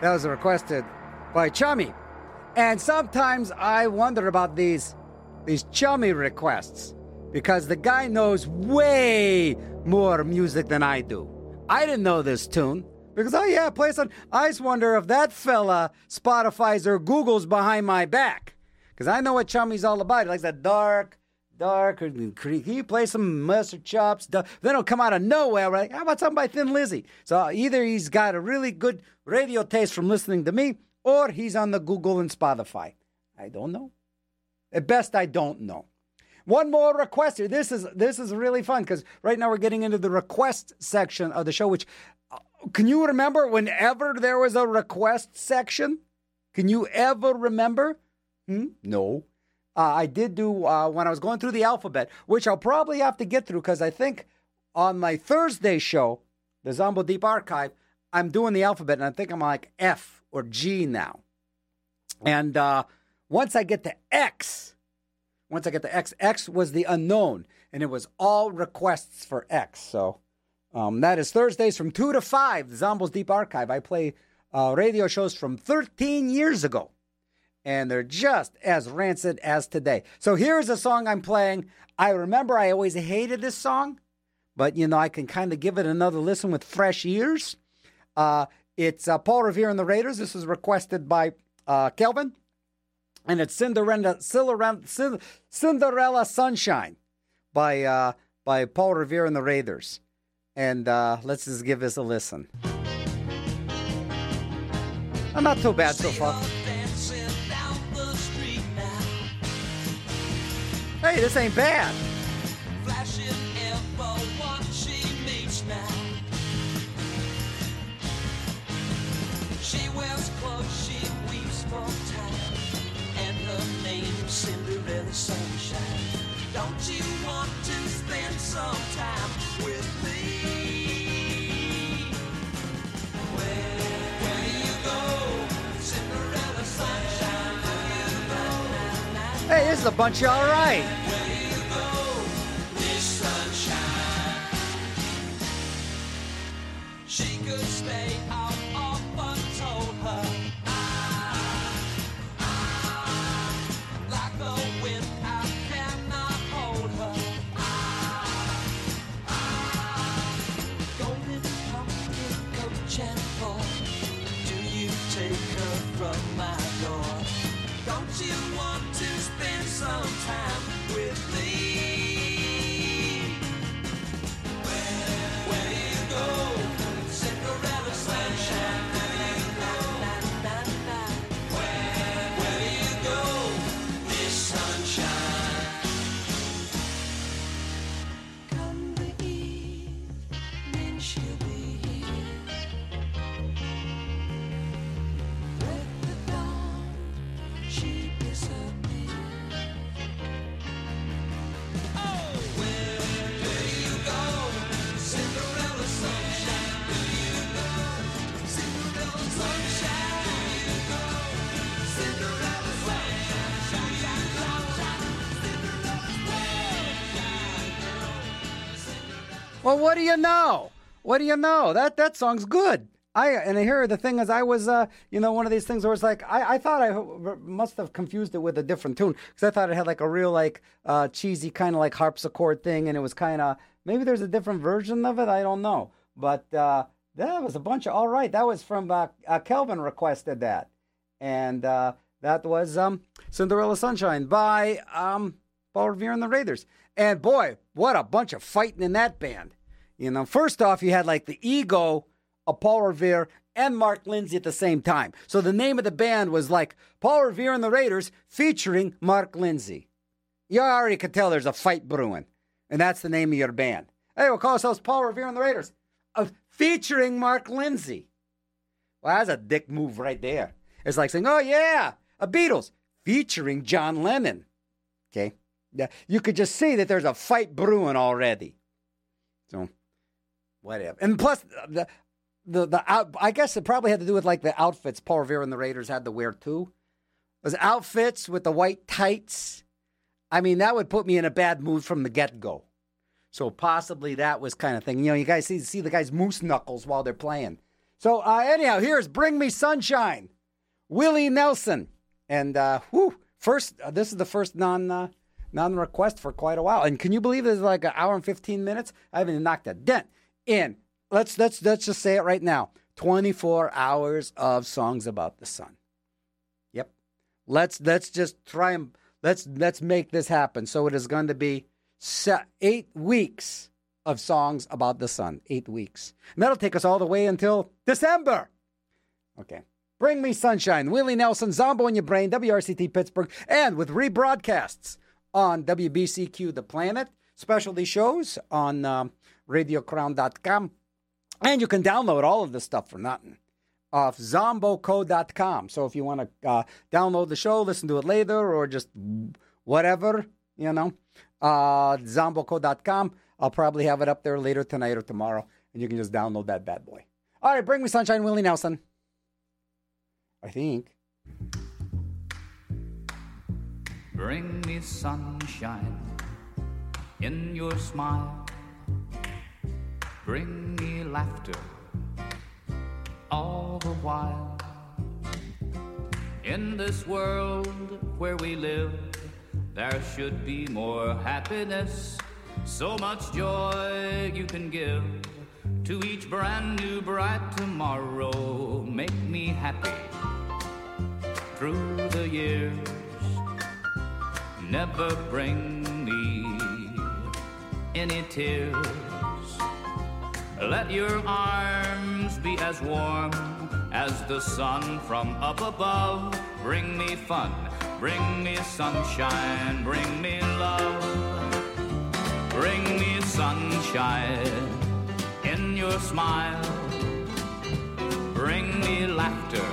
That was requested by Chummy. And sometimes I wonder about these these Chummy requests because the guy knows way more music than I do. I didn't know this tune because oh yeah, play some. I just wonder if that fella Spotify's or Google's behind my back because I know what Chummy's all about. He likes that dark, dark, creepy. He plays some mustard chops. Then it'll come out of nowhere. Right? How about something by Thin Lizzy? So either he's got a really good radio taste from listening to me, or he's on the Google and Spotify. I don't know. At best, I don't know. One more request here. This is this is really fun because right now we're getting into the request section of the show. Which uh, can you remember whenever there was a request section? Can you ever remember? Hmm? No. Uh, I did do uh, when I was going through the alphabet, which I'll probably have to get through because I think on my Thursday show, the Zombo Deep Archive, I'm doing the alphabet and I think I'm like F or G now. And uh, once I get to X, once I get to X, X was the unknown, and it was all requests for X. So um, that is Thursdays from 2 to 5, the Zombo's Deep Archive. I play uh, radio shows from 13 years ago, and they're just as rancid as today. So here's a song I'm playing. I remember I always hated this song, but you know, I can kind of give it another listen with fresh ears. Uh, it's uh, Paul Revere and the Raiders. This was requested by uh, Kelvin and it's Cinderella, Cinderella, Cinderella Sunshine by uh, by Paul Revere and the Raiders. And uh, let's just give this a listen. I'm not too bad so far. Hey, this ain't bad. She wears clothes, she weaves for time, and her name's Cinderella Sunshine. Don't you want to spend some time with is a bunch of all right. Well, what do you know? What do you know? That that song's good. I and hear the thing is I was uh you know one of these things where it's like I, I thought I must have confused it with a different tune because I thought it had like a real like uh cheesy kind of like harpsichord thing and it was kind of maybe there's a different version of it I don't know but uh that was a bunch of all right that was from uh, uh Kelvin requested that and uh that was um Cinderella Sunshine by um Paul Revere and the Raiders and boy what a bunch of fighting in that band you know, first off, you had like the ego of Paul Revere and Mark Lindsay at the same time. So the name of the band was like Paul Revere and the Raiders featuring Mark Lindsay. You already could tell there's a fight brewing, and that's the name of your band. Hey, we'll call ourselves Paul Revere and the Raiders, uh, featuring Mark Lindsay. Well, that's a dick move right there. It's like saying, oh, yeah, a Beatles featuring John Lennon. Okay? Yeah, you could just see that there's a fight brewing already. So, whatever. And plus, the the the out. I guess it probably had to do with like the outfits Paul Revere and the Raiders had to wear too. Those outfits with the white tights. I mean, that would put me in a bad mood from the get go. So possibly that was kind of thing. You know, you guys see see the guys moose knuckles while they're playing. So uh, anyhow, here's "Bring Me Sunshine," Willie Nelson, and uh, whew, first uh, this is the first non. Uh, non request for quite a while. And can you believe there's like an hour and 15 minutes? I haven't knocked a dent in. Let's let's let's just say it right now. 24 hours of songs about the sun. Yep. Let's let's just try and let's let's make this happen. So it is going to be 8 weeks of songs about the sun. 8 weeks. And that'll take us all the way until December. Okay. Bring Me Sunshine, Willie Nelson, Zombo in Your Brain, WRCT Pittsburgh, and with rebroadcasts on WBCQ The Planet, specialty shows on um, radiocrown.com. And you can download all of this stuff for nothing off zomboco.com. So if you want to uh, download the show, listen to it later, or just whatever, you know, uh, zomboco.com. I'll probably have it up there later tonight or tomorrow, and you can just download that bad boy. All right, bring me sunshine, Willie Nelson. I think. Bring me sunshine in your smile. Bring me laughter all the while. In this world where we live, there should be more happiness. So much joy you can give to each brand new bright tomorrow. Make me happy through the years never bring me any tears. Let your arms be as warm as the sun from up above. Bring me fun, bring me sunshine, bring me love. Bring me sunshine in your smile. Bring me laughter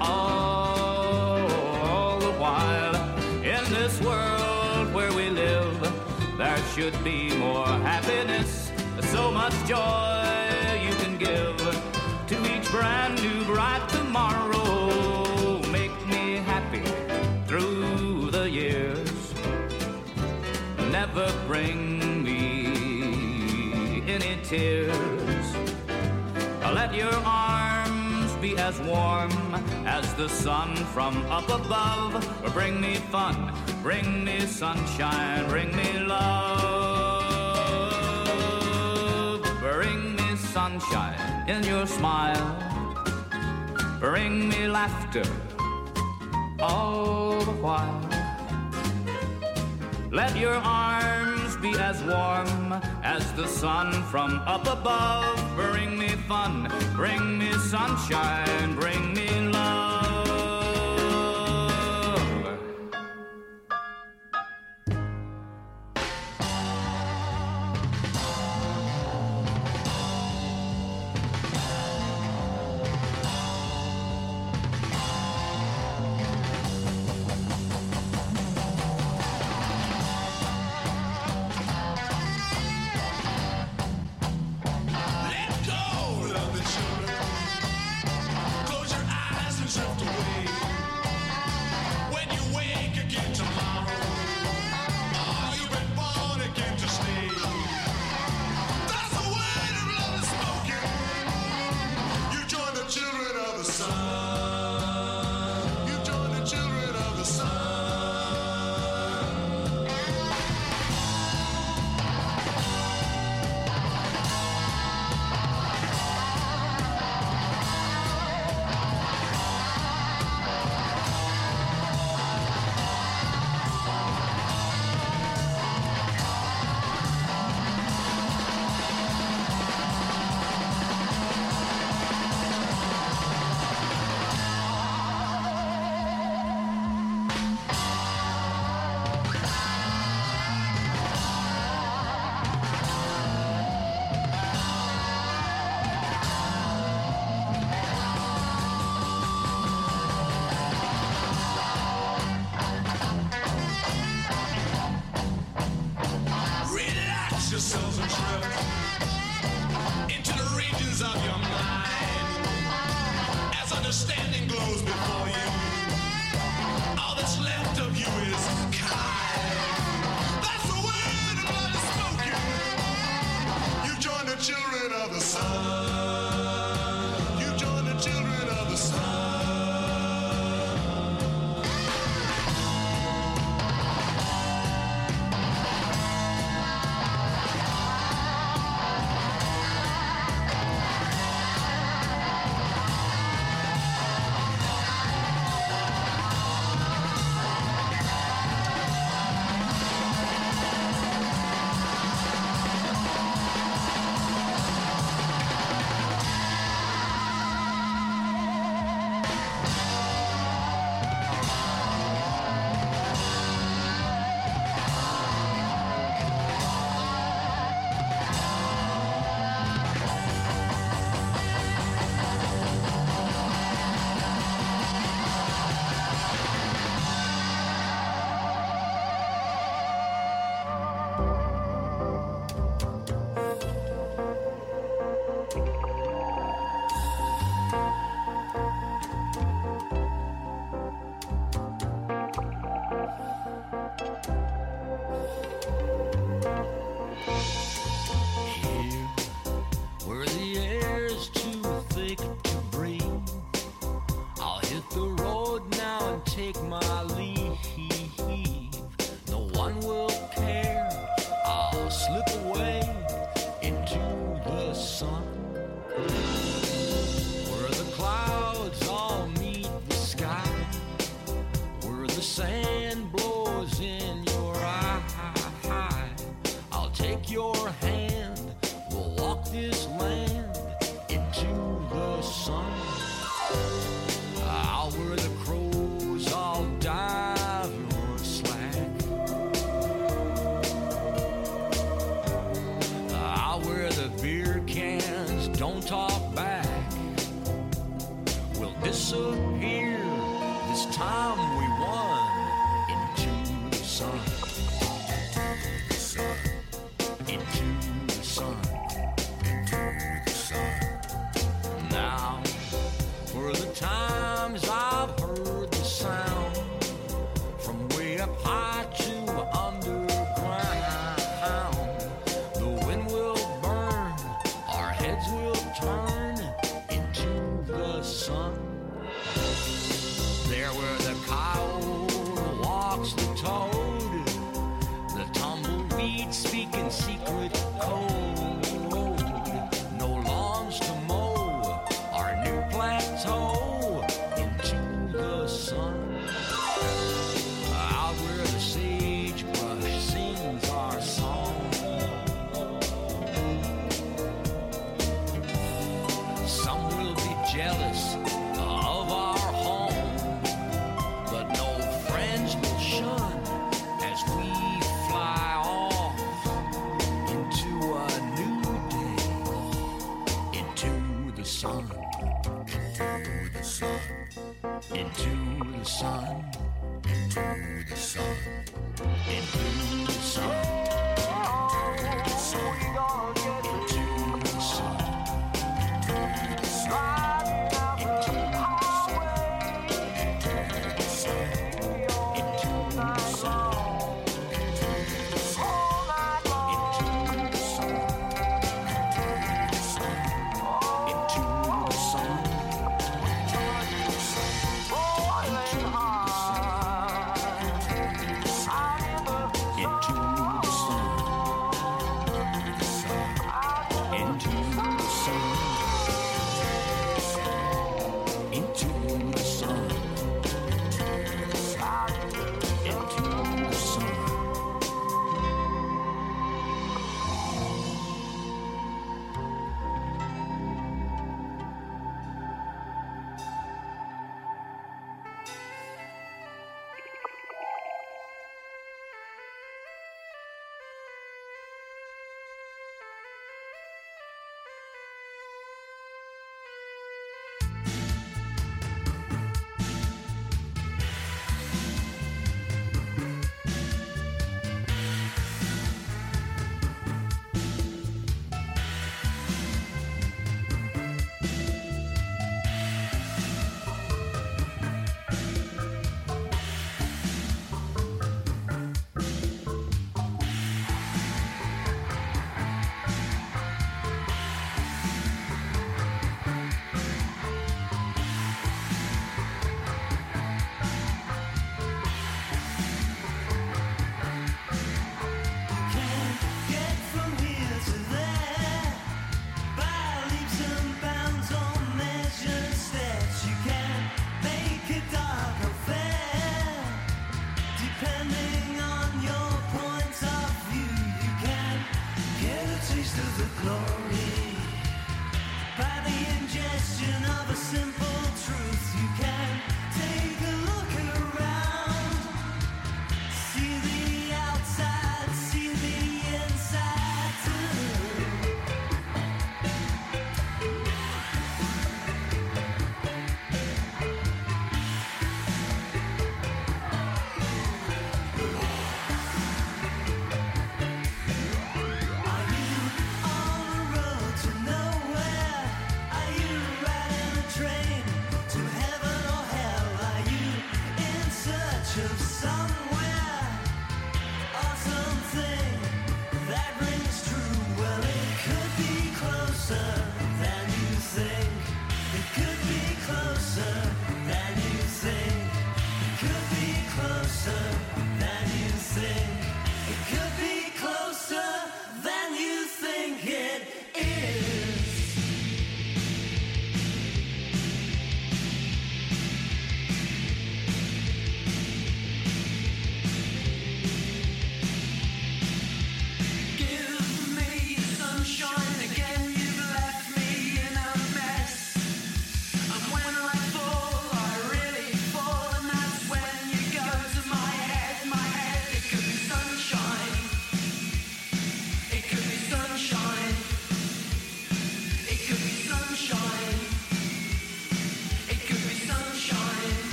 all, all the while. In this world where we live, there should be much joy you can give to each brand new bright tomorrow. Make me happy through the years. Never bring me any tears. Let your arms be as warm as the sun from up above. Bring me fun, bring me sunshine, bring me love. Bring me sunshine in your smile. Bring me laughter all the while. Let your arms be as warm as the sun from up above. Bring me fun, bring me sunshine, bring me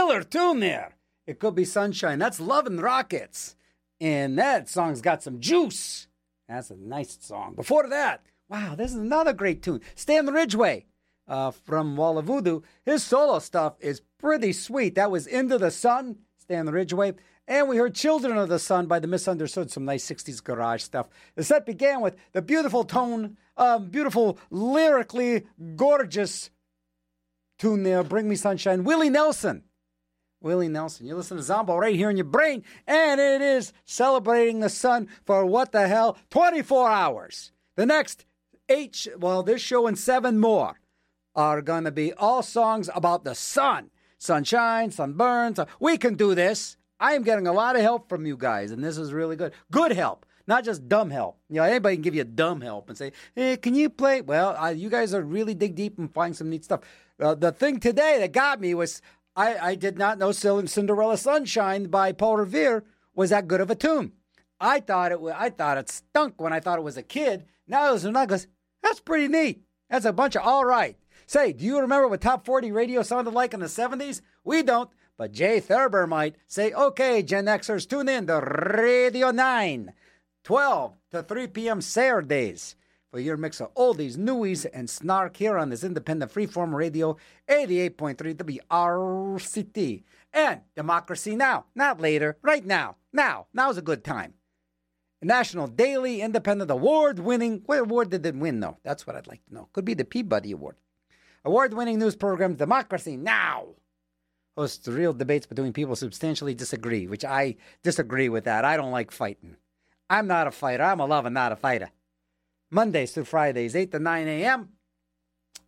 killer tune there. It could be sunshine. That's Love and Rockets. And that song's got some juice. That's a nice song. Before that, wow, this is another great tune. Stan Ridgway uh, from Wall of Voodoo. His solo stuff is pretty sweet. That was Into the Sun, Stan Ridgway. And we heard Children of the Sun by the Misunderstood, some nice 60s garage stuff. The set began with the beautiful tone, um, beautiful, lyrically gorgeous tune there, Bring Me Sunshine, Willie Nelson. Willie Nelson. You listen to Zombo right here in your brain, and it is celebrating the sun for what the hell? 24 hours. The next eight, well, this show and seven more are going to be all songs about the sun. Sunshine, sunburns. We can do this. I am getting a lot of help from you guys, and this is really good. Good help, not just dumb help. You know, anybody can give you dumb help and say, "Hey, can you play?" Well, I, you guys are really dig deep and find some neat stuff. Uh, the thing today that got me was I, I did not know Cinderella Sunshine by Paul Revere was that good of a tune. I thought it was, I thought it stunk when I thought it was a kid. Now it was and I goes, That's pretty neat. That's a bunch of all right. Say, do you remember what top 40 radio sounded like in the 70s? We don't, but Jay Thurber might. Say, okay, Gen Xers, tune in to Radio 9, 12 to 3 p.m. Saturdays for your mix of oldies, newies, and snark here on this independent freeform radio 88.3 WRCT. And Democracy Now! Not later, right now. Now. Now's a good time. National Daily Independent Award winning. What award did it win, though? That's what I'd like to know. Could be the Peabody Award. Award winning news program Democracy Now! hosts real debates between people substantially disagree, which I disagree with that. I don't like fighting. I'm not a fighter. I'm a lover, not a fighter. Mondays through Fridays, 8 to 9 a.m.,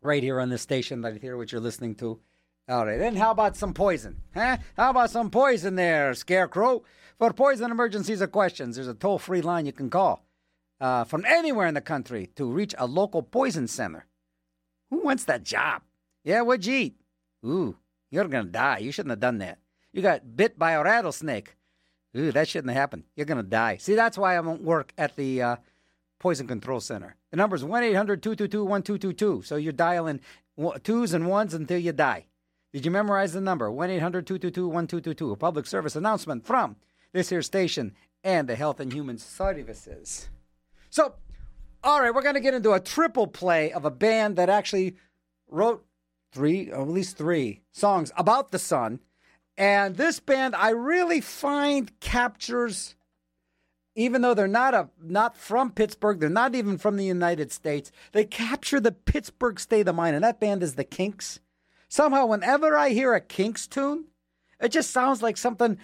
right here on this station, right here, what you're listening to. All right, and how about some poison? Huh? How about some poison there, Scarecrow? For poison emergencies or questions, there's a toll free line you can call uh, from anywhere in the country to reach a local poison center. Who wants that job? Yeah, what'd you eat? Ooh, you're to die. You shouldn't have done that. You got bit by a rattlesnake. Ooh, that shouldn't have happened. You're to die. See, that's why I won't work at the uh, Poison Control Center. The number is 1 800 222 1222. So you're dialing twos and ones until you die. Did you memorize the number? 1 800 222 1222. A public service announcement from this here station and the Health and Human Services. So, all right, we're going to get into a triple play of a band that actually wrote three, or at least three songs about the sun. And this band, I really find captures, even though they're not a not from Pittsburgh, they're not even from the United States. They capture the Pittsburgh state of mind, and that band is the Kinks. Somehow, whenever I hear a Kinks tune, it just sounds like something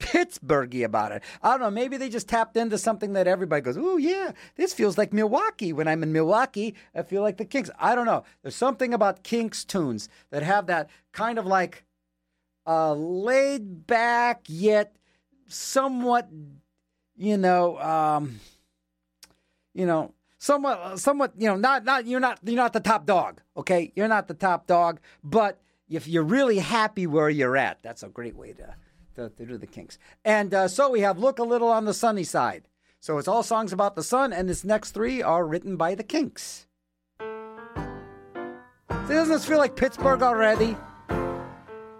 Pittsburghy about it. I don't know. Maybe they just tapped into something that everybody goes, "Oh yeah, this feels like Milwaukee." When I'm in Milwaukee, I feel like the Kinks. I don't know. There's something about Kinks tunes that have that kind of like uh, laid back yet somewhat, you know, um, you know, somewhat, somewhat, you know, not not you're not you're not the top dog. Okay, you're not the top dog, but if you're really happy where you're at, that's a great way to to, to do the Kinks. And uh, so we have "Look a Little on the Sunny Side." So it's all songs about the sun, and this next three are written by the Kinks. See, doesn't this feel like Pittsburgh already?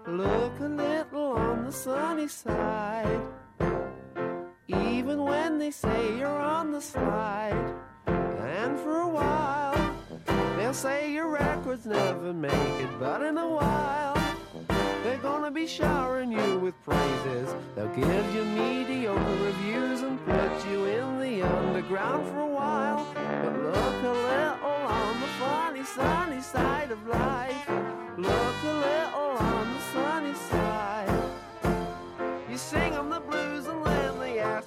Look a little on the sunny side. Even when they say you're on the slide. And for a while, they'll say your records never make it. But in a while, they're gonna be showering you with praises. They'll give you mediocre reviews and put you in the underground for a while. But look a little on the funny, sunny side of life. Look a little on the sunny side. You sing on the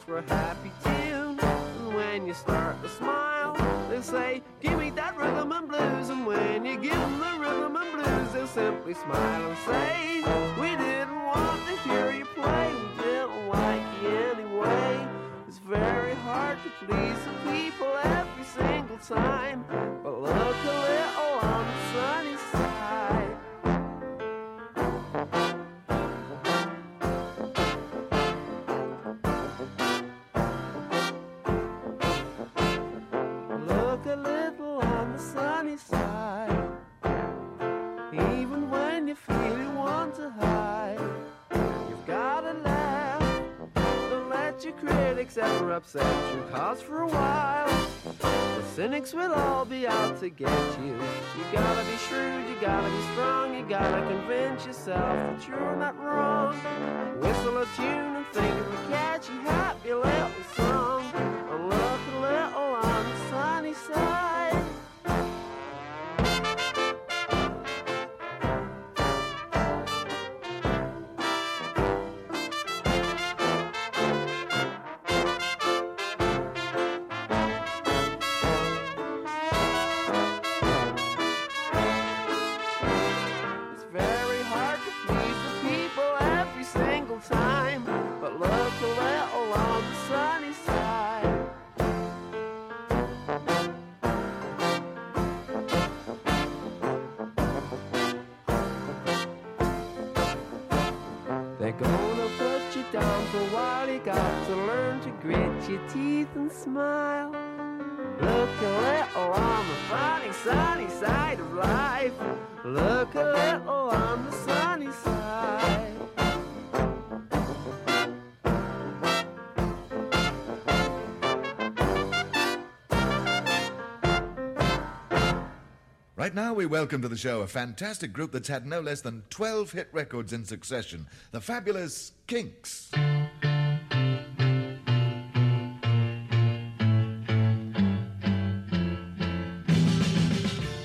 for a happy tune. And when you start to smile, they say, Give me that rhythm and blues. And when you give them the rhythm and blues, they'll simply smile and say, We didn't want to hear you play, we didn't like you anyway. It's very hard to please the people every single time. But look a little on the sunny side. Upset you, cause for a while, the cynics will all be out to get you. You gotta be shrewd, you gotta be strong, you gotta convince yourself that you're not wrong. Whistle a tune and think of a catchy, happy little song. we welcome to the show a fantastic group that's had no less than 12 hit records in succession the fabulous Kinks.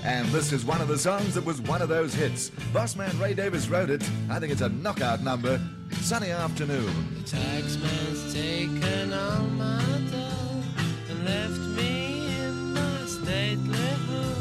And this is one of the songs that was one of those hits. Bossman Ray Davies wrote it. I think it's a knockout number. Sunny afternoon. The taxman's taken all my dough and left me in my stately home.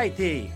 Righty.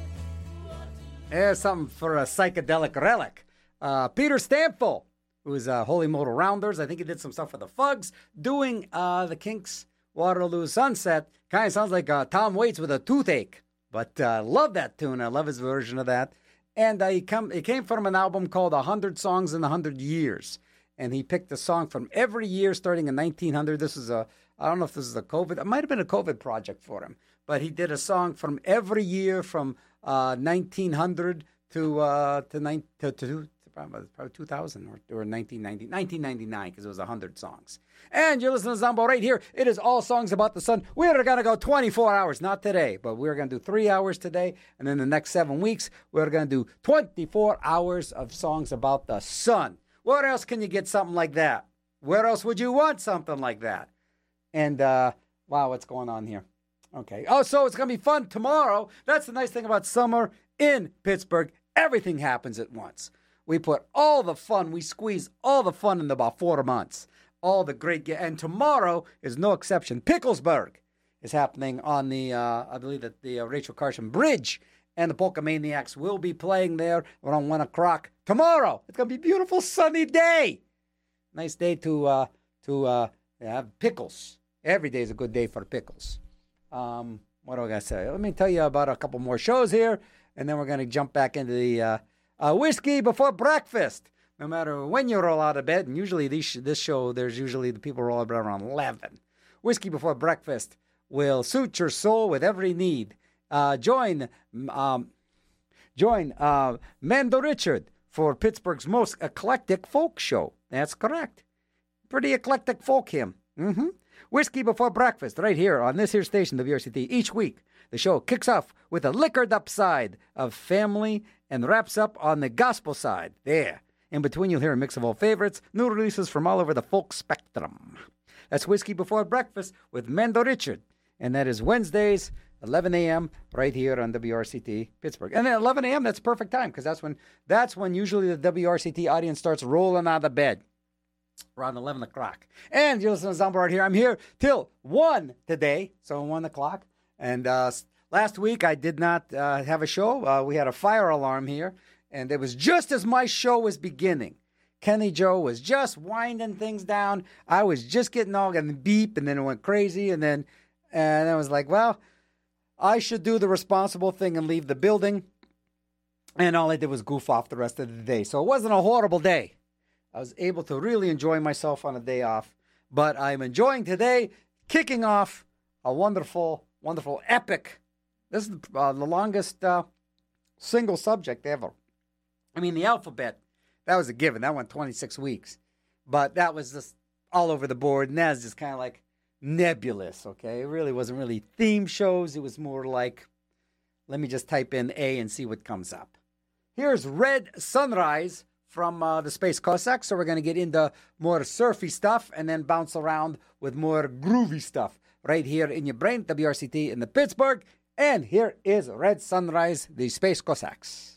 There's something for a psychedelic relic. Uh, Peter Stampfel, who's uh, Holy Modal Rounders. I think he did some stuff for the Fugs, doing uh, the Kinks Waterloo Sunset. Kind of sounds like uh, Tom Waits with a toothache. But uh, love that tune. I love his version of that. And uh, he come, it came from an album called 100 Songs in 100 Years. And he picked a song from every year starting in 1900. This is a, I don't know if this is a COVID, it might have been a COVID project for him. But he did a song from every year from uh, 1900 to, uh, to, to, to, probably, probably 2000 or, or 1990, 1999 because it was 100 songs. And you're listening to Zombo right here. It is all songs about the sun. We're going to go 24 hours, not today, but we're going to do three hours today. And then the next seven weeks, we're going to do 24 hours of songs about the sun. Where else can you get something like that? Where else would you want something like that? And uh, wow, what's going on here? Okay. Oh, so it's going to be fun tomorrow. That's the nice thing about summer in Pittsburgh. Everything happens at once. We put all the fun, we squeeze all the fun in about four months. All the great, and tomorrow is no exception. Picklesburgh is happening on the, uh, I believe that the uh, Rachel Carson Bridge, and the Polka Maniacs will be playing there around one o'clock tomorrow. It's going to be beautiful sunny day. Nice day to uh, to uh, have pickles. Every day is a good day for pickles. Um, what do I got to say? Let me tell you about a couple more shows here, and then we're going to jump back into the uh, uh, whiskey before breakfast. No matter when you roll out of bed, and usually these, this show, there's usually the people roll out around 11. Whiskey before breakfast will suit your soul with every need. Uh, join um, join uh, Mando Richard for Pittsburgh's most eclectic folk show. That's correct. Pretty eclectic folk him. Mm-hmm. Whiskey before breakfast, right here on this here station, the WRCT. Each week, the show kicks off with a liquored up side of family and wraps up on the gospel side. There. In between, you'll hear a mix of old favorites, new releases from all over the folk spectrum. That's Whiskey Before Breakfast with Mendo Richard. And that is Wednesdays, 11 a.m. right here on WRCT Pittsburgh. And at 11 a.m. that's perfect time because that's when that's when usually the WRCT audience starts rolling out of bed around 11 o'clock. And you're listening to Zombo right here. I'm here till 1 today, so 1 o'clock. And uh, last week I did not uh, have a show. Uh, we had a fire alarm here, and it was just as my show was beginning. Kenny Joe was just winding things down. I was just getting all and beep, and then it went crazy, and then and I was like, well, I should do the responsible thing and leave the building. And all I did was goof off the rest of the day. So it wasn't a horrible day. I was able to really enjoy myself on a day off. But I'm enjoying today, kicking off a wonderful, wonderful epic. This is uh, the longest uh, single subject ever. I mean, the alphabet, that was a given. That went 26 weeks. But that was just all over the board. And that's just kind of like nebulous, okay? It really wasn't really theme shows. It was more like, let me just type in A and see what comes up. Here's Red Sunrise from uh, the Space Cossacks. So we're going to get into more surfy stuff and then bounce around with more groovy stuff right here in your brain, WRCT in the Pittsburgh. And here is Red Sunrise, the Space Cossacks.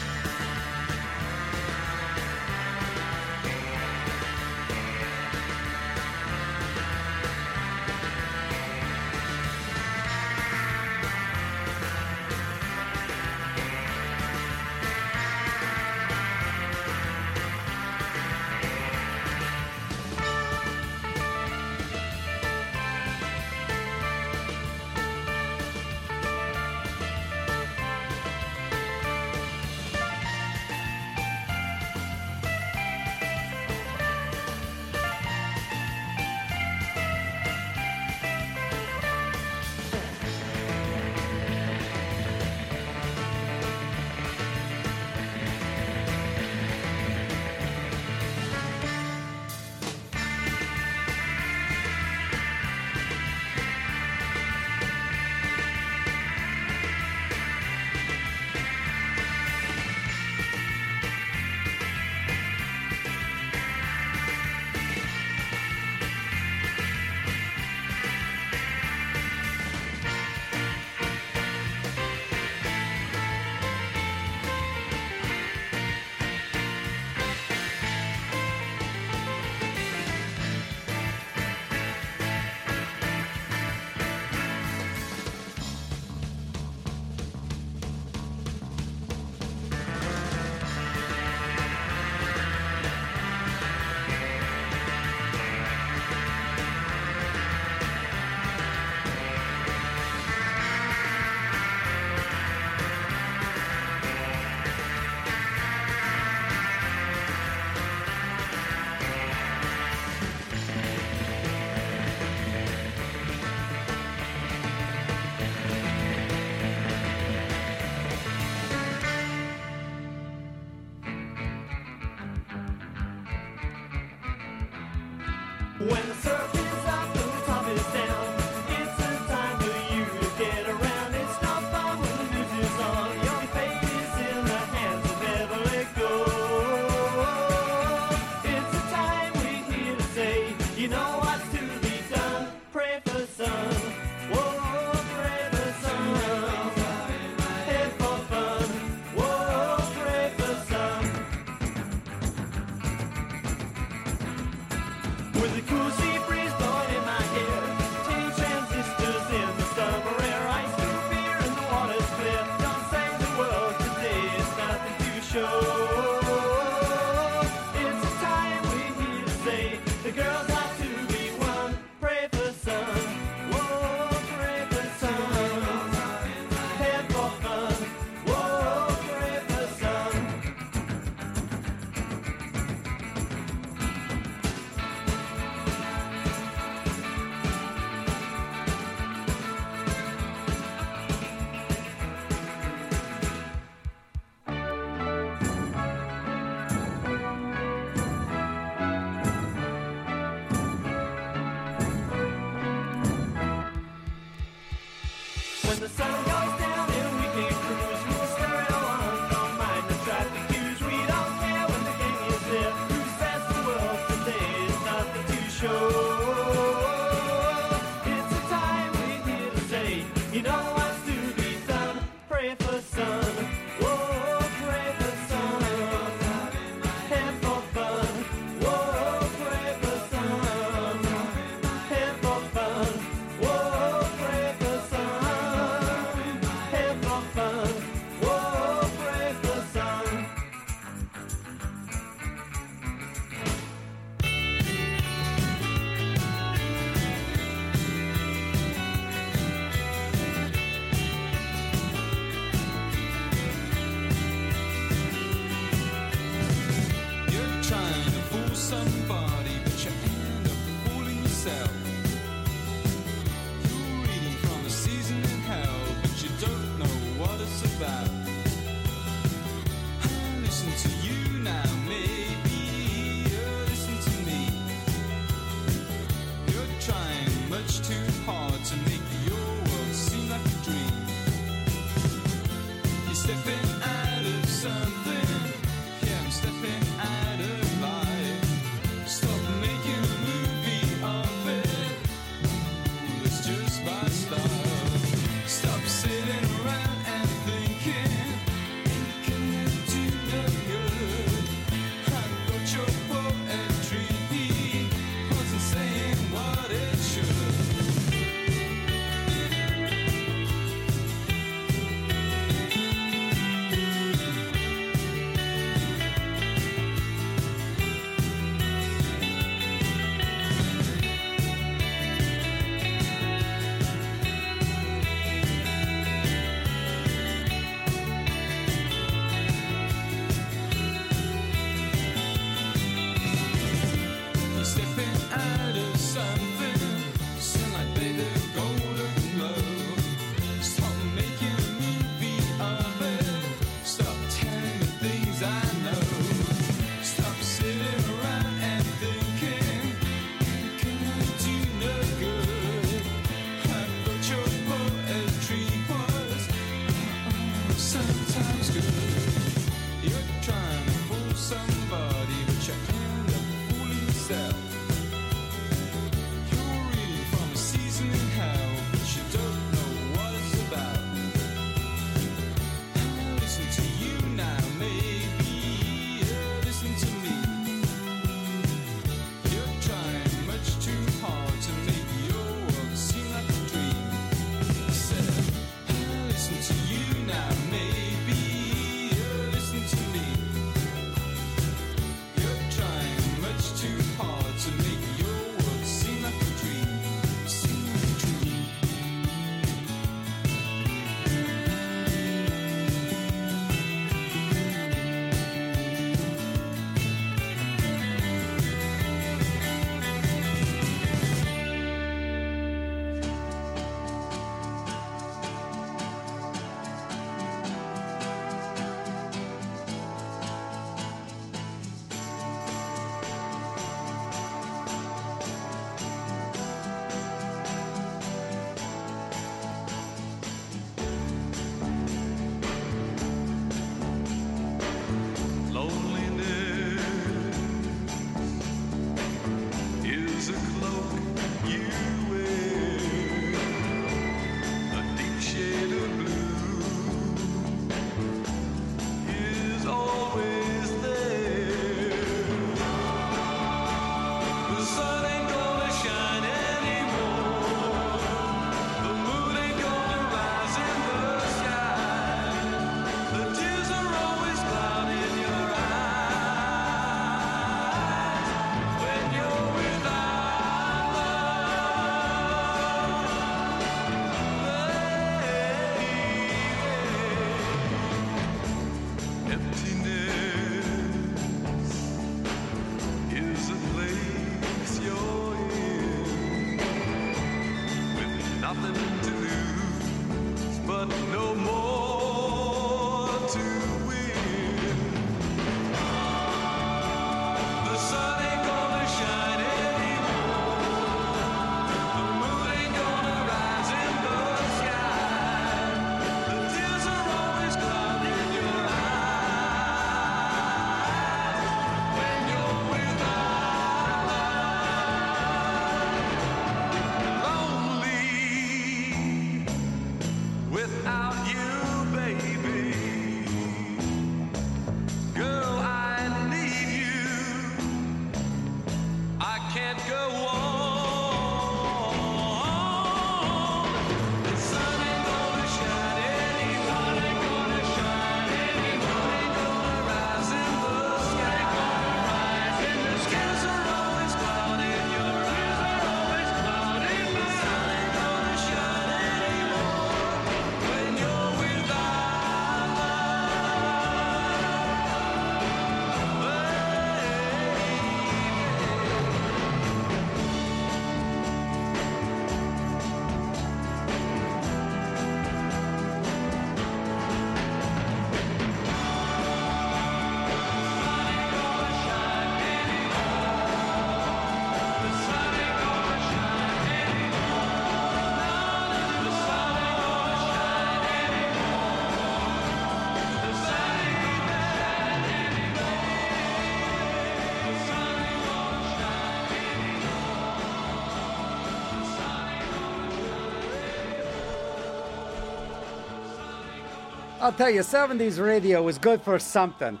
I'll tell you, 70s radio was good for something.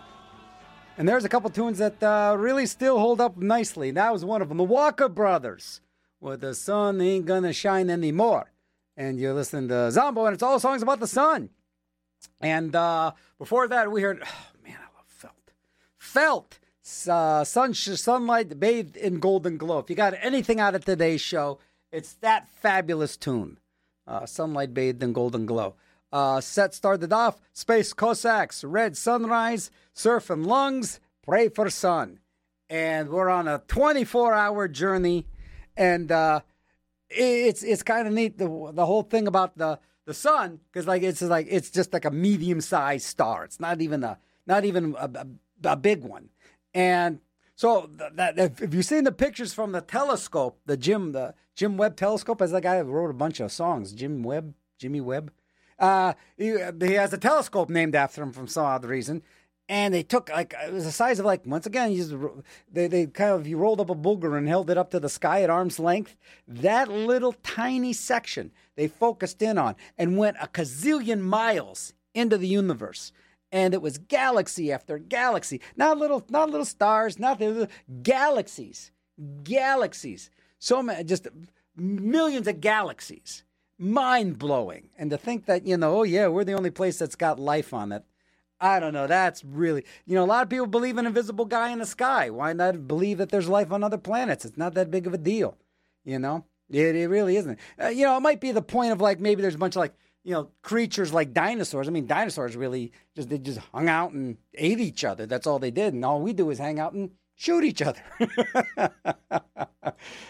And there's a couple tunes that uh, really still hold up nicely. That was one of them. The Walker Brothers with The Sun Ain't Gonna Shine Anymore. And you listen to Zombo, and it's all songs about the sun. And uh, before that, we heard, oh man, I love Felt. Felt, uh, sun, Sunlight Bathed in Golden Glow. If you got anything out of today's show, it's that fabulous tune, uh, Sunlight Bathed in Golden Glow. Uh, set started off Space Cossacks, Red Sunrise, Surfin' Lungs, Pray for Sun. And we're on a 24 hour journey. And uh, it's it's kind of neat the the whole thing about the the sun because like it's like it's just like a medium sized star. It's not even a not even a, a, a big one. And so th- that if, if you've seen the pictures from the telescope, the Jim the Jim Webb telescope, as the guy who wrote a bunch of songs, Jim Webb, Jimmy Webb. Uh, he, he has a telescope named after him from some odd reason. And they took like it was the size of like once again you just, they they kind of you rolled up a booger and held it up to the sky at arm's length. That little tiny section they focused in on and went a gazillion miles into the universe and it was galaxy after galaxy. Not little, not little stars, not little galaxies, galaxies. So many, just millions of galaxies. Mind blowing. And to think that you know, oh yeah, we're the only place that's got life on it. I don't know. That's really, you know, a lot of people believe in invisible guy in the sky. Why not believe that there's life on other planets? It's not that big of a deal, you know. It, it really isn't. Uh, you know, it might be the point of like maybe there's a bunch of like you know creatures like dinosaurs. I mean, dinosaurs really just they just hung out and ate each other. That's all they did, and all we do is hang out and shoot each other.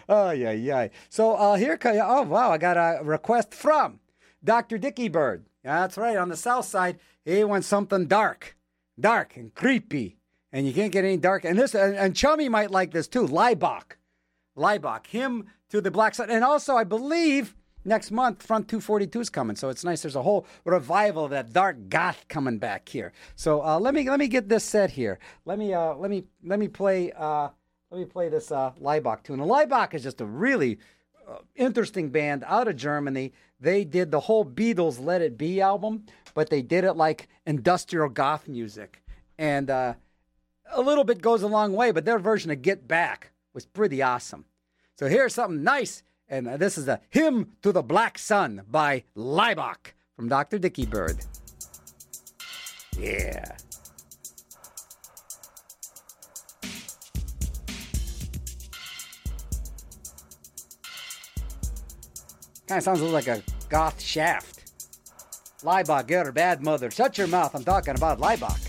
oh yeah, yeah. So uh, here, oh wow, I got a request from Dr. Dicky Bird. That's right. On the south side, he wants something dark, dark and creepy, and you can't get any dark. And this, and, and Chummy might like this too. Laibach, Laibach, him to the black side, and also I believe next month Front 242 is coming, so it's nice. There's a whole revival of that dark goth coming back here. So uh, let me let me get this set here. Let me uh, let me let me play uh, let me play this uh, Laibach tune. And Laibach is just a really uh, interesting band out of Germany. They did the whole Beatles Let It Be album, but they did it like industrial goth music. And uh, a little bit goes a long way, but their version of Get Back was pretty awesome. So here's something nice. And this is a Hymn to the Black Sun by Laibach from Dr. Dicky Bird. Yeah. Kind of sounds a little like a goth shaft. Laibach, you're a bad mother. Shut your mouth. I'm talking about Laibach.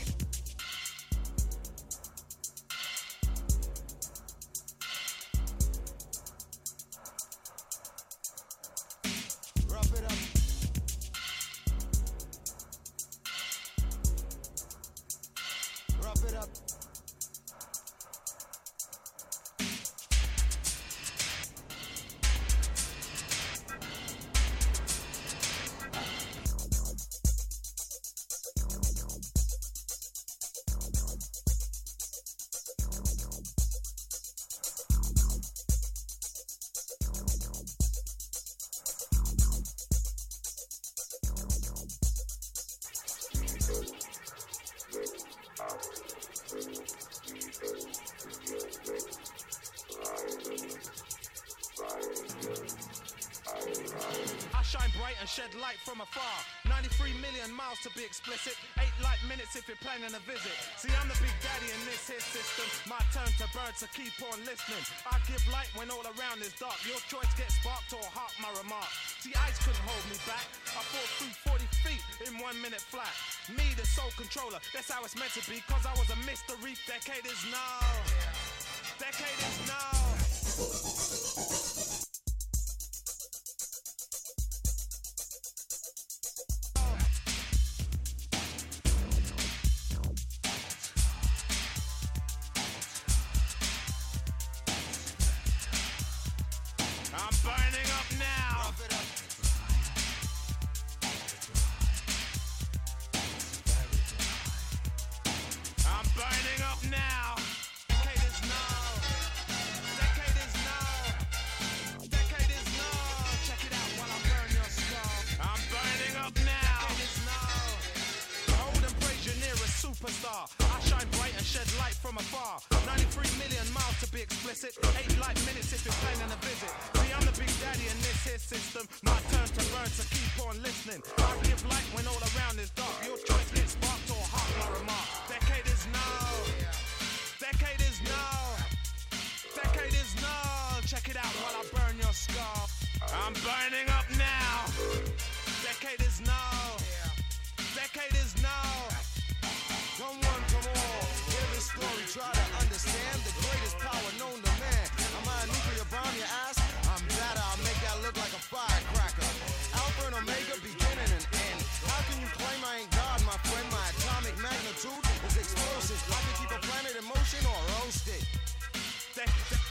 Light minutes if you're planning a visit.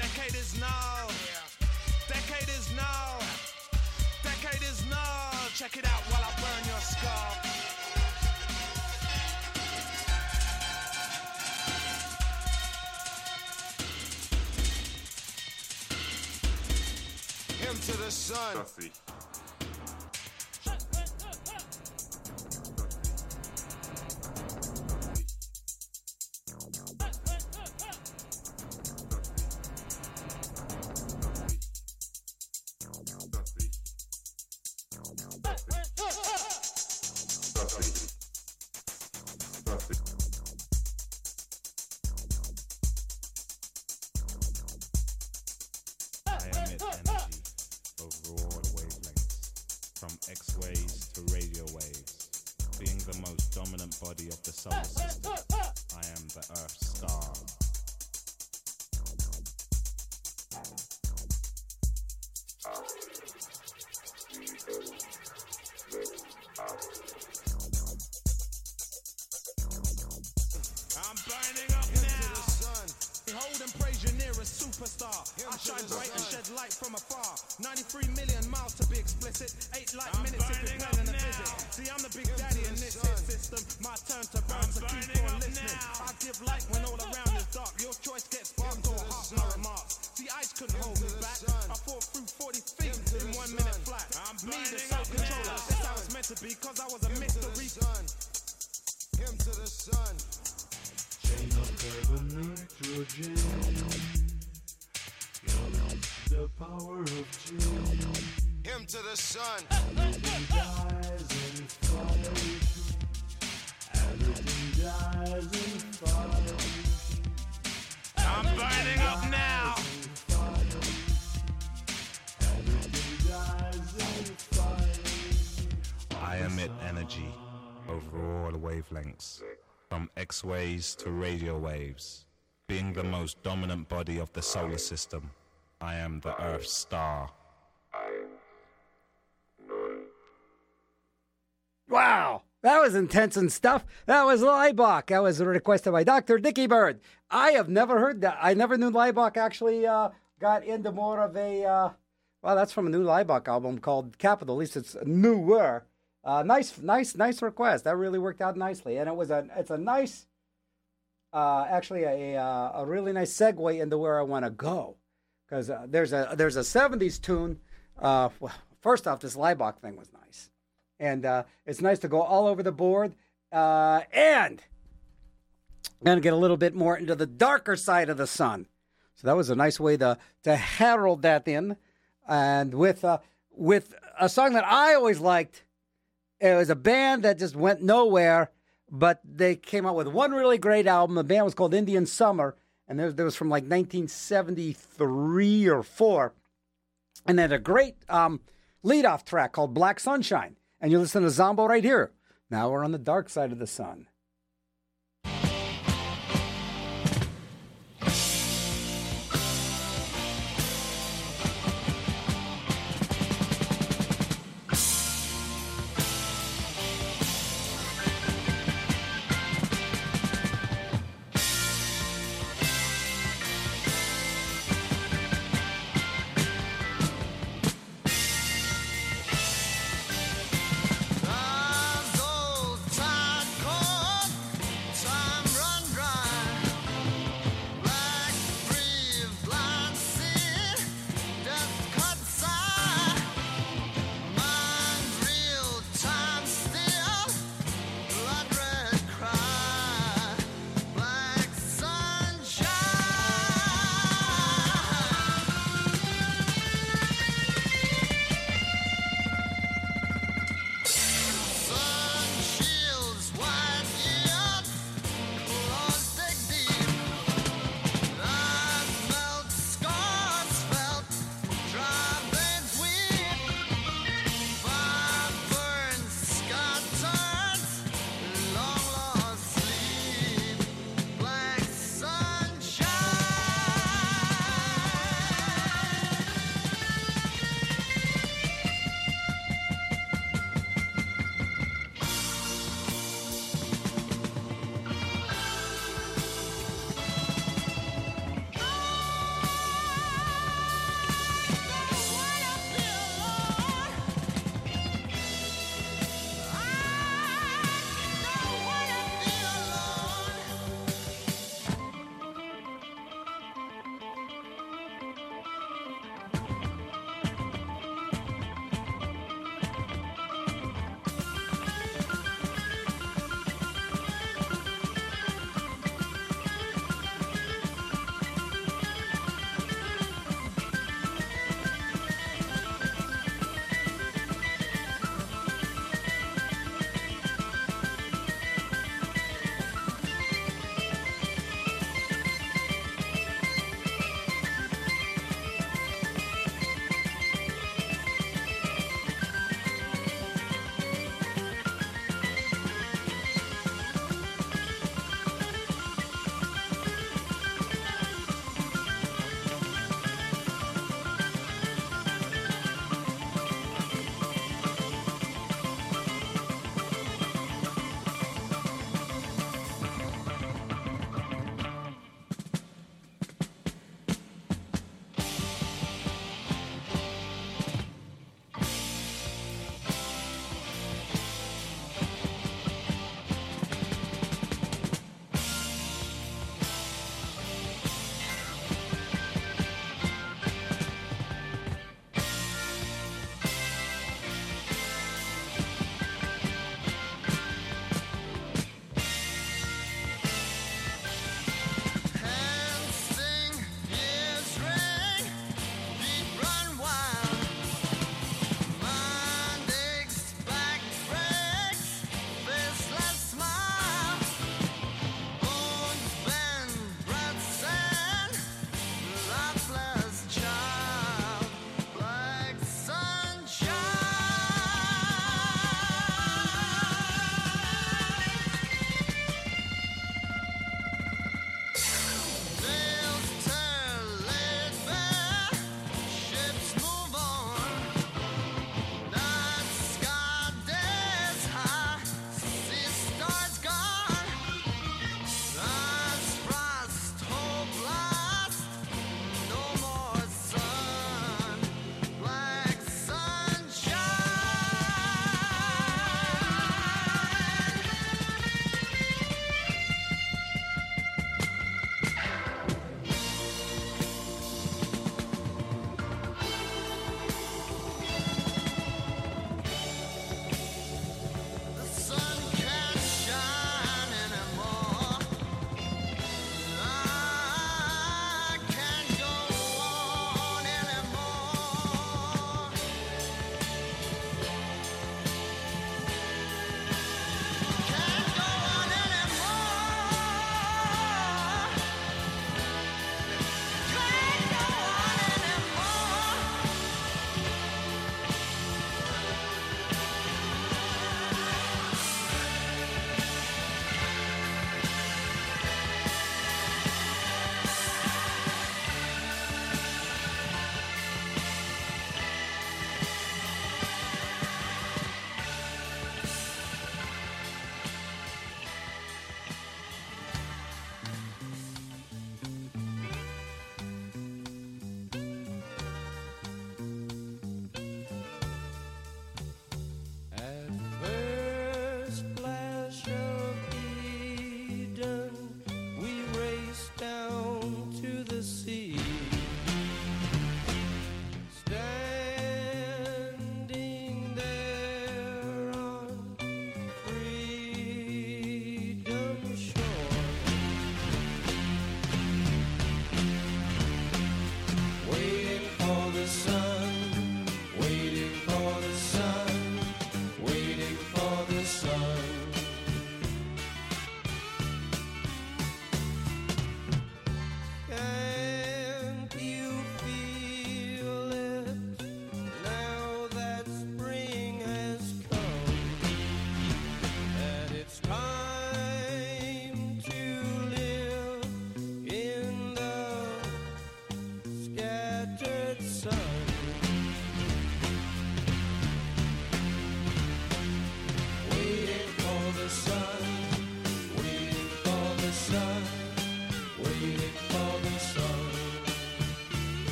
Decade is now. Decade is now. Decade is now. Check it out while I burn your skull. To the sun. I body of the solar system, I am the Earth star. I'm burning up now. Behold and praise your nearest superstar. I shine bright and shed light from afar. 93 million miles to be explicit. Eight light minutes if you're planning a visit. See, I'm the big daddy in this hit system. My turn to burn, so keep on listening. I give light when all around is dark. Your choice gets sparked or hot, my remarks. See, ice couldn't hold me back. I fought through 40 feet in one minute flat. I'm Me, the self-controller. That's how it's meant to be, cause I was a mystery. Him to the sun. Chain of carbon nitrogen. I'm burning up now. I emit energy over all wavelengths, from X waves to radio waves. Being the most dominant body of the solar system, I am the Earth star. Wow, that was intense and stuff. That was Laibach. That was requested by Dr. Dickie Bird. I have never heard that. I never knew Laibach actually uh, got into more of a. Uh, well, that's from a new Laibach album called Kapital. At least it's newer. Uh, nice, nice, nice request. That really worked out nicely, and it was a. It's a nice. Uh, actually, a uh, a really nice segue into where I want to go, because uh, there's a there's a '70s tune. Uh, well, first off, this Laibach thing was nice and uh, it's nice to go all over the board. Uh, and I'm going to get a little bit more into the darker side of the sun. So that was a nice way to to herald that in, and with uh, with a song that I always liked. It was a band that just went nowhere, but they came out with one really great album. The band was called Indian Summer, and there, was from like 1973 or four, and had a great um, lead-off track called Black Sunshine. And you listen to Zombo right here. Now we're on the dark side of the sun.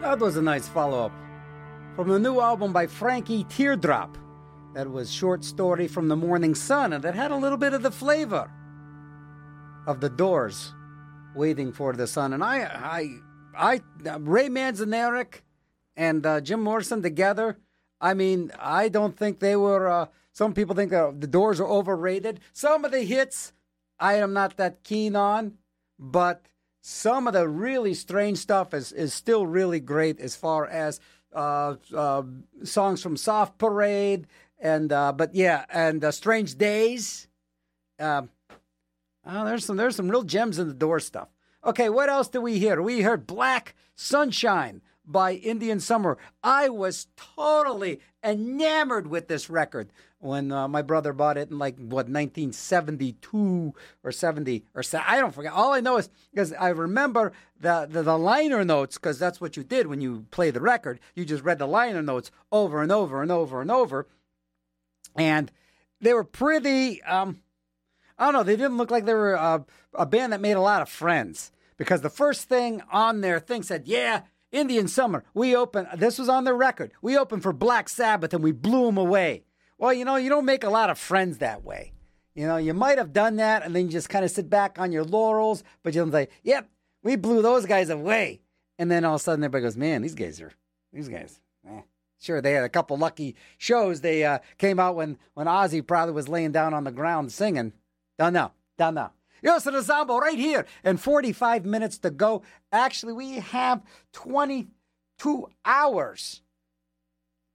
That was a nice follow up from the new album by Frankie Teardrop. That was short story from the Morning Sun, and that had a little bit of the flavor of the Doors, waiting for the sun. And I, I, I, Ray Manzarek and uh, Jim Morrison together. I mean, I don't think they were. Uh, some people think uh, the Doors are overrated. Some of the hits I am not that keen on, but some of the really strange stuff is, is still really great as far as uh, uh, songs from Soft Parade and uh, but yeah, and uh, Strange Days. Um, oh, there's some there's some real gems in the door stuff. Okay, what else did we hear? We heard Black Sunshine by Indian Summer. I was totally enamored with this record when uh, my brother bought it in like what 1972 or 70 or se- I don't forget. All I know is because I remember the the, the liner notes because that's what you did when you play the record. You just read the liner notes over and over and over and over, and they were pretty. Um, I don't know. They didn't look like they were uh, a band that made a lot of friends because the first thing on their thing said, "Yeah, Indian Summer. We open. This was on their record. We opened for Black Sabbath and we blew them away." Well, you know, you don't make a lot of friends that way. You know, you might have done that and then you just kind of sit back on your laurels, but you'll say, "Yep, we blew those guys away." And then all of a sudden, everybody goes, "Man, these guys are these guys." Eh. Sure, they had a couple lucky shows. They uh, came out when when Ozzy probably was laying down on the ground singing. Don't know. Don't know. You listen to Zombo right here. And 45 minutes to go. Actually, we have 22 hours.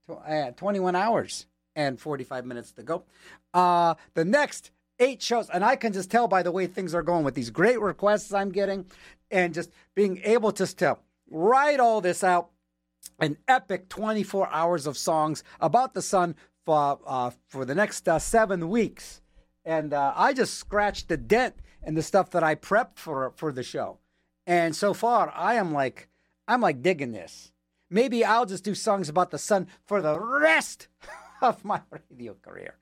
Uh, 21 hours and 45 minutes to go. Uh, the next eight shows, and I can just tell by the way things are going with these great requests I'm getting and just being able just to write all this out an epic 24 hours of songs about the sun for uh, for the next uh, seven weeks, and uh, I just scratched the dent in the stuff that I prepped for for the show, and so far I am like I'm like digging this. Maybe I'll just do songs about the sun for the rest of my radio career,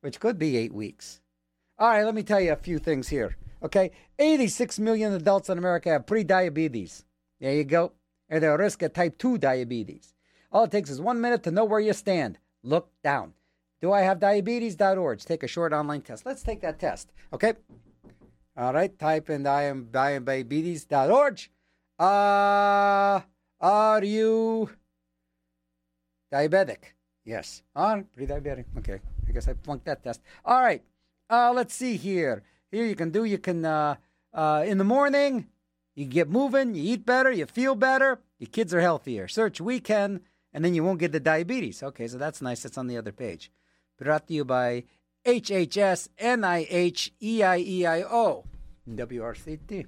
which could be eight weeks. All right, let me tell you a few things here. Okay, 86 million adults in America have pre-diabetes. There you go and they're at risk of type 2 diabetes. All it takes is one minute to know where you stand. Look down. Do I have diabetes.org? Take a short online test. Let's take that test, okay? All right, type in I am diabetes.org. Uh, are you diabetic? Yes. On pre diabetic. Okay. I guess I flunked that test. All right. Uh, let's see here. Here you can do, you can, uh, uh, in the morning, you get moving, you eat better, you feel better, your kids are healthier. Search weekend, and then you won't get the diabetes. Okay, so that's nice. That's on the other page. Brought to you by HHS NIHEIEIO WRCT.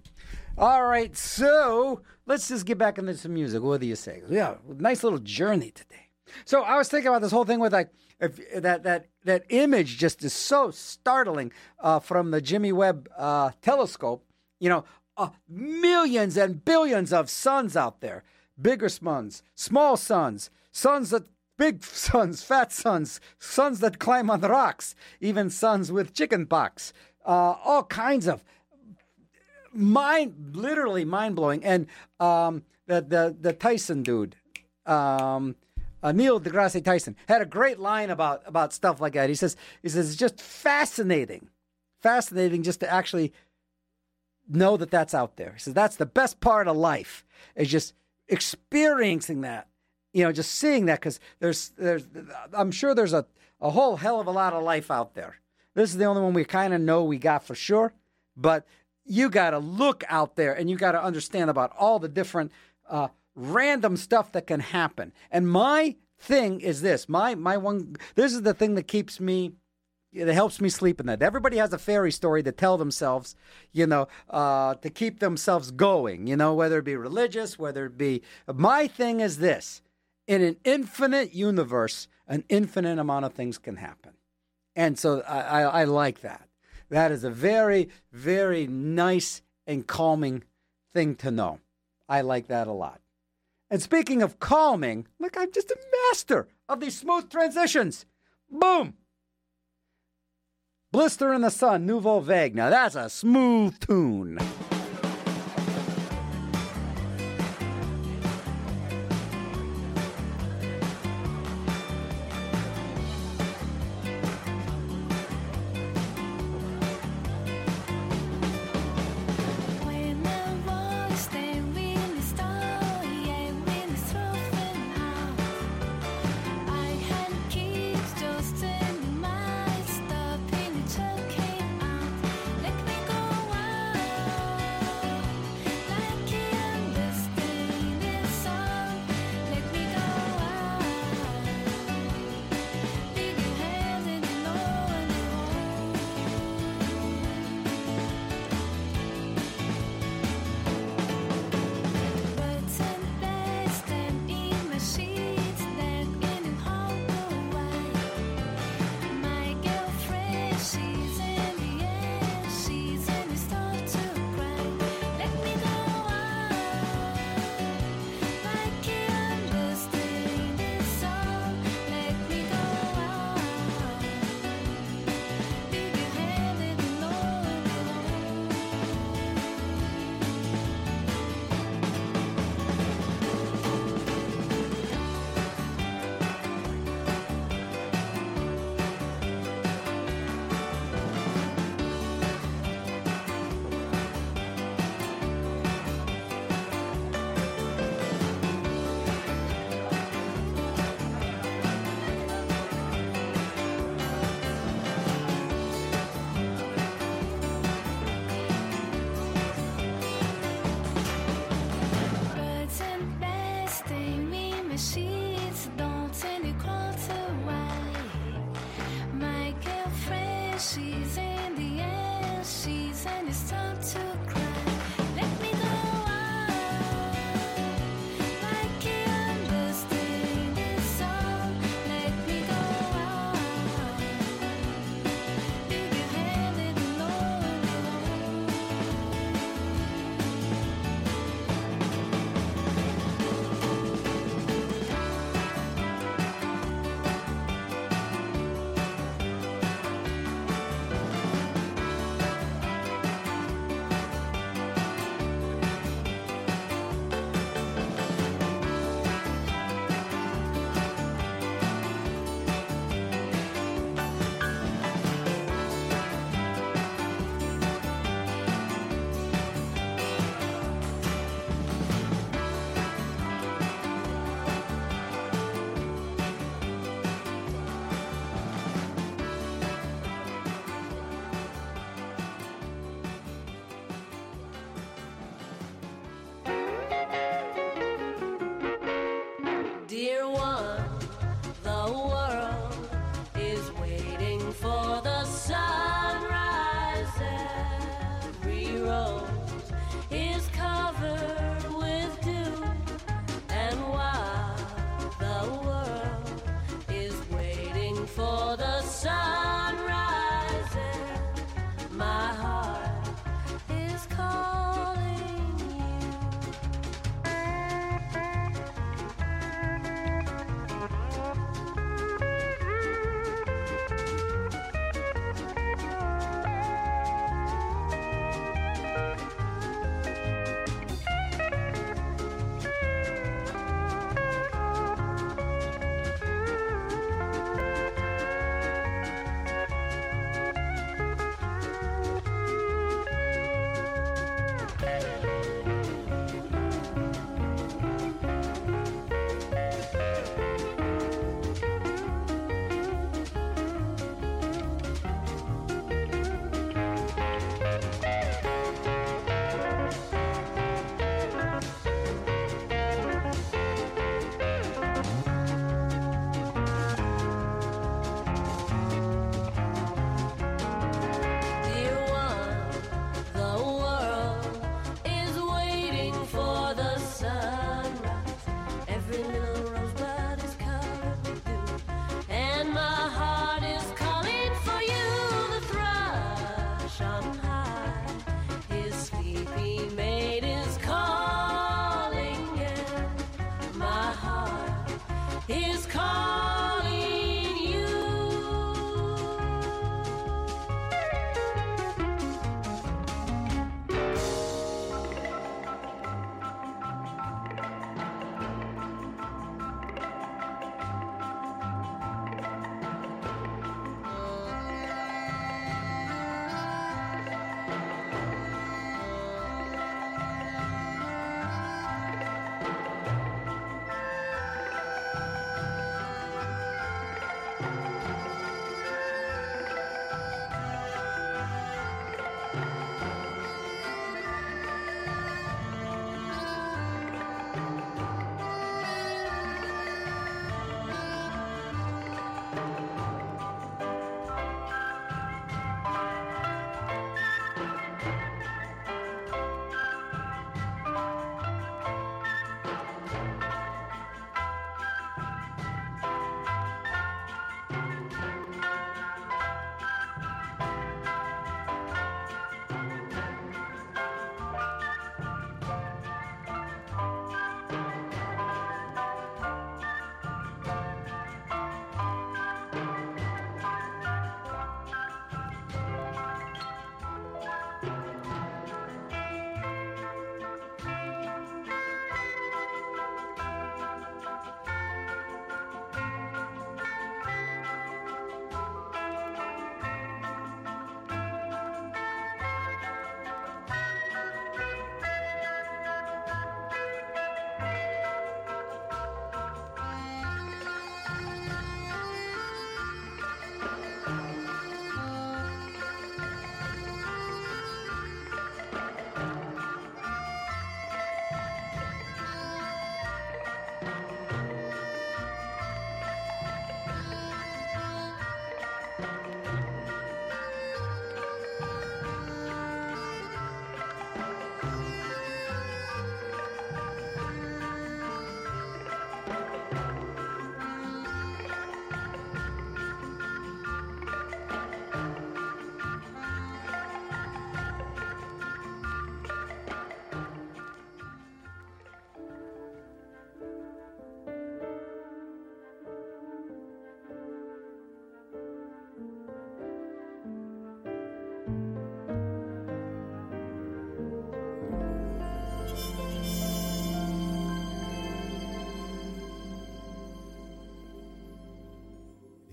All right, so let's just get back into some music. What do you say? Yeah, nice little journey today. So I was thinking about this whole thing with like if that that that image just is so startling uh, from the Jimmy Webb uh, telescope. You know, uh, millions and billions of suns out there, bigger suns, small suns, suns that big suns, fat suns, suns that climb on the rocks, even suns with chicken pox, uh, all kinds of mind, literally mind blowing. And um, the the the Tyson dude. Um, uh, Neil deGrasse Tyson had a great line about about stuff like that. He says, "He says it's just fascinating, fascinating just to actually know that that's out there." He says that's the best part of life is just experiencing that, you know, just seeing that because there's there's I'm sure there's a a whole hell of a lot of life out there. This is the only one we kind of know we got for sure, but you got to look out there and you got to understand about all the different uh, random stuff that can happen. And my thing is this: my my one. This is the thing that keeps me. That helps me sleep at night. Everybody has a fairy story to tell themselves, you know, uh, to keep themselves going. You know, whether it be religious, whether it be. My thing is this: in an infinite universe, an infinite amount of things can happen, and so I, I, I like that. That is a very, very nice and calming thing to know. I like that a lot. And speaking of calming, look, I'm just a master of these smooth transitions. Boom! Blister in the Sun, Nouveau Vague. Now that's a smooth tune.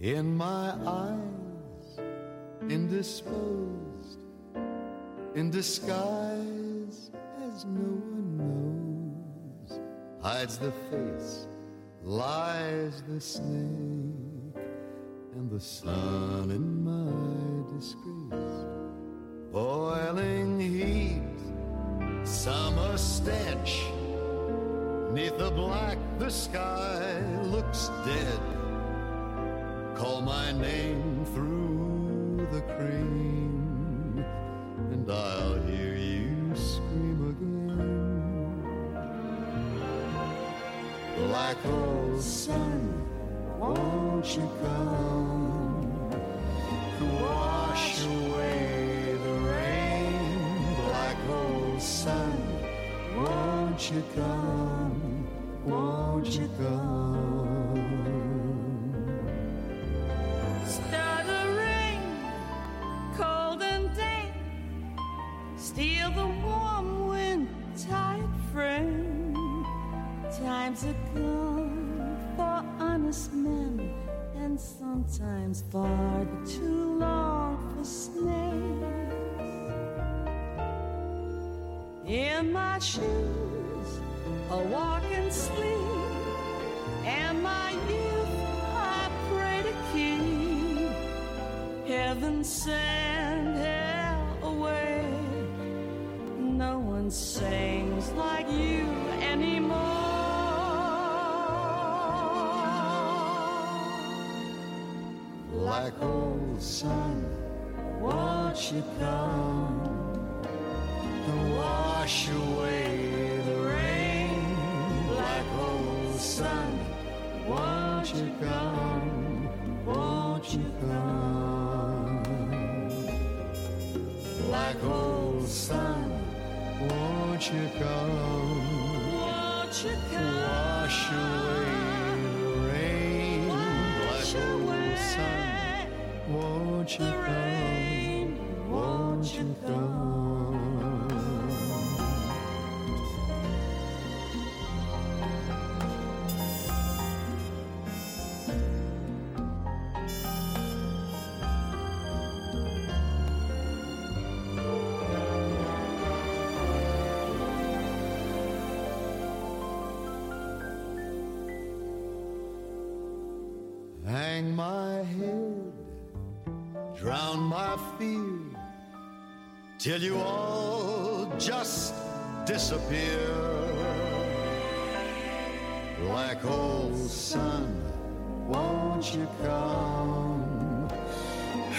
In my eyes, indisposed, in disguise as no one knows, hides the face, lies the snake, and the sun in Black hole sun, won't you come to wash away the rain? Black hole sun, won't you come? Won't you come? Sometimes far too long for snakes. In my shoes, a walk and sleep, and my youth I pray to keep. Heaven send hell away. No one sings like you anymore. Black hole sun, won't you come to wash away the rain? Black hole sun, won't you come? Won't you come? Black hole sun, won't you come? Won't you come? Wash away won't you come? Won't you come? Till you all just disappear. Black hole sun, won't you come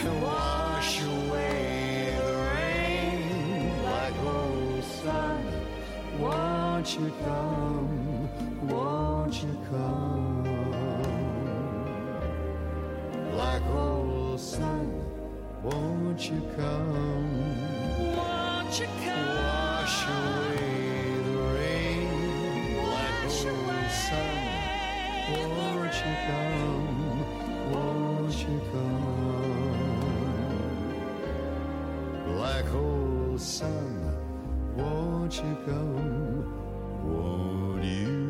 and wash away the rain? Black hole sun, won't you come? Won't you come? Black hole sun, won't you come? Won't you come? Wash away the rain. Black hole sun, won't you come? Won't you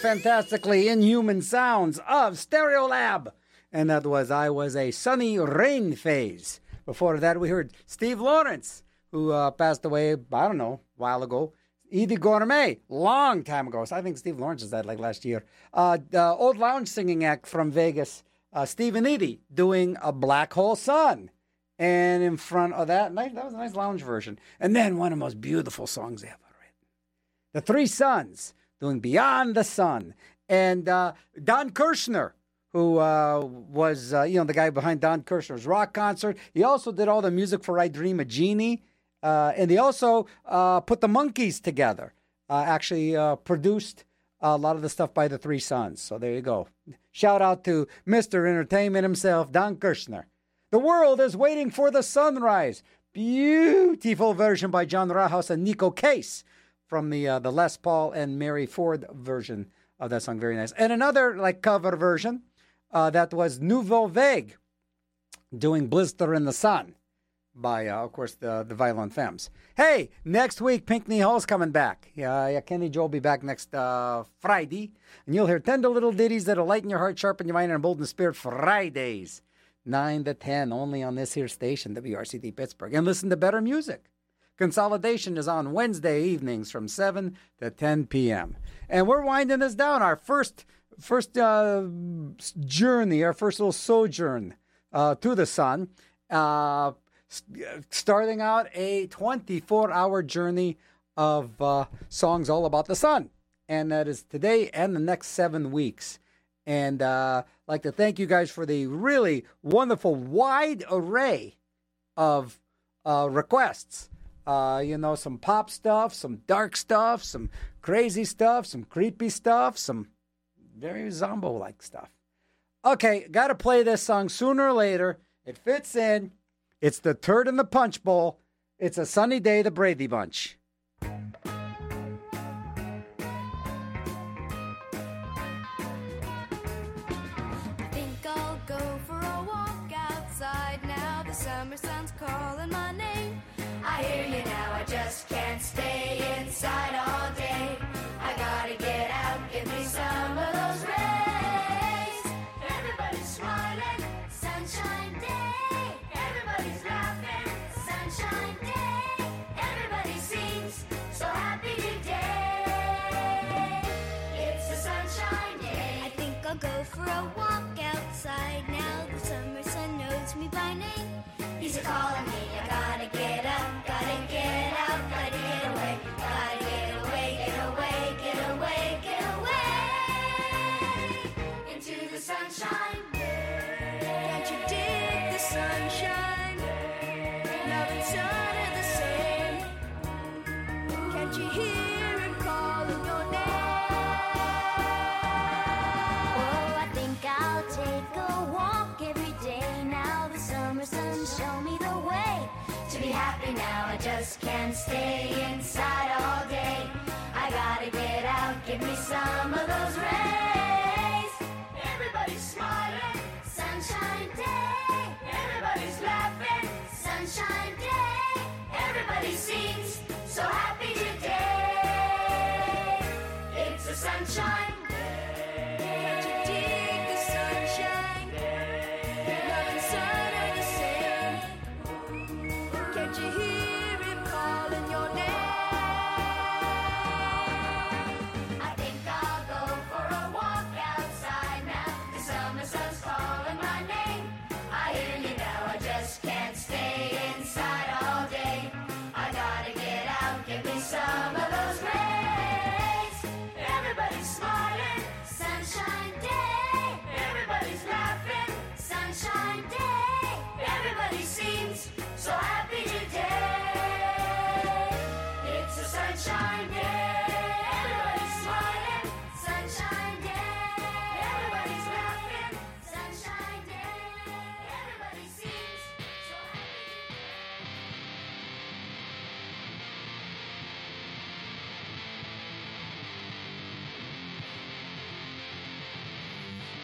fantastically inhuman sounds of Stereolab. And that was I Was a Sunny Rain Phase. Before that, we heard Steve Lawrence, who uh, passed away, I don't know, a while ago. Eydie Gormé, long time ago. So I think Steve Lawrence was that like last year. Uh, the old lounge singing act from Vegas, uh, Steve and Eydie, doing a Black Hole Sun. And in front of that, nice, that was a nice lounge version. And then one of the most beautiful songs ever written. The Three Suns doing Beyond the Sun. And uh, Don Kirshner, who uh, was, uh, you know, the guy behind Don Kirshner's rock concert. He also did all the music for I Dream of Jeannie. Uh, and he also uh, put the Monkees together. Uh, actually produced a lot of the stuff by the Three Suns. So there you go. Shout out to Mr. Entertainment himself, Don Kirshner. The world is waiting for the sunrise. Beautiful version by Jon Rauhouse and Neko Case from the uh, the Les Paul and Mary Ford version of that song. Very nice. And another like cover version uh, that was Nouveau Vague doing Blister in the Sun by, uh, of course, the the Violent Femmes. Hey, next week Pinkney Hall's coming back. Yeah, yeah, Kenny Joe will be back next uh, Friday, and you'll hear tender little ditties that'll lighten your heart, sharpen your mind, and embolden the spirit. Fridays, nine to ten, only on this here station, WRCT Pittsburgh, and listen to better music. Consolidation is on Wednesday evenings from 7 to 10 p.m. And we're winding this down. Our first first uh, journey, our first little sojourn uh, to the sun, uh, starting out a 24 hour journey of uh, songs all about the sun. And that is today and the next seven weeks. And uh, I'd like to thank you guys for the really wonderful wide array of uh, requests. Uh, you know, some pop stuff, some dark stuff, some crazy stuff, some creepy stuff, some very Zombo like stuff. Okay, got to play this song sooner or later. It fits in. It's the turd in the punch bowl. It's a sunny day, the Brady Bunch. Stay inside all day. I gotta get out, give me some of those rays. Everybody's smiling, sunshine day. Everybody's laughing, sunshine day. Everybody seems so happy today. It's a sunshine day. I think I'll go for a walk outside now. The summer sun knows me by name. He's a calling happy now. I just can't stay inside all day. I gotta get out, give me some of those rays. Everybody's smiling, sunshine day. Everybody's laughing, sunshine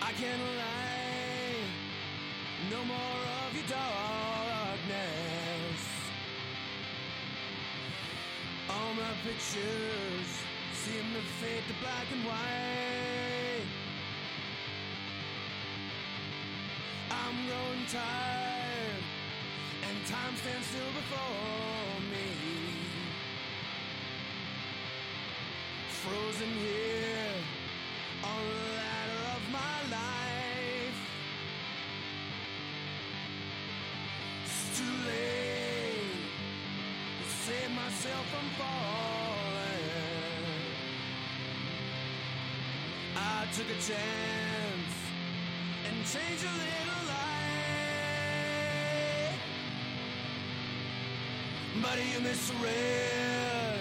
I can't lie. No more of your darkness. All my pictures seem to fade to black and white. I'm growing tired, and time stands still before me. Frozen here myself from falling. I took a chance and changed a little life. But you misread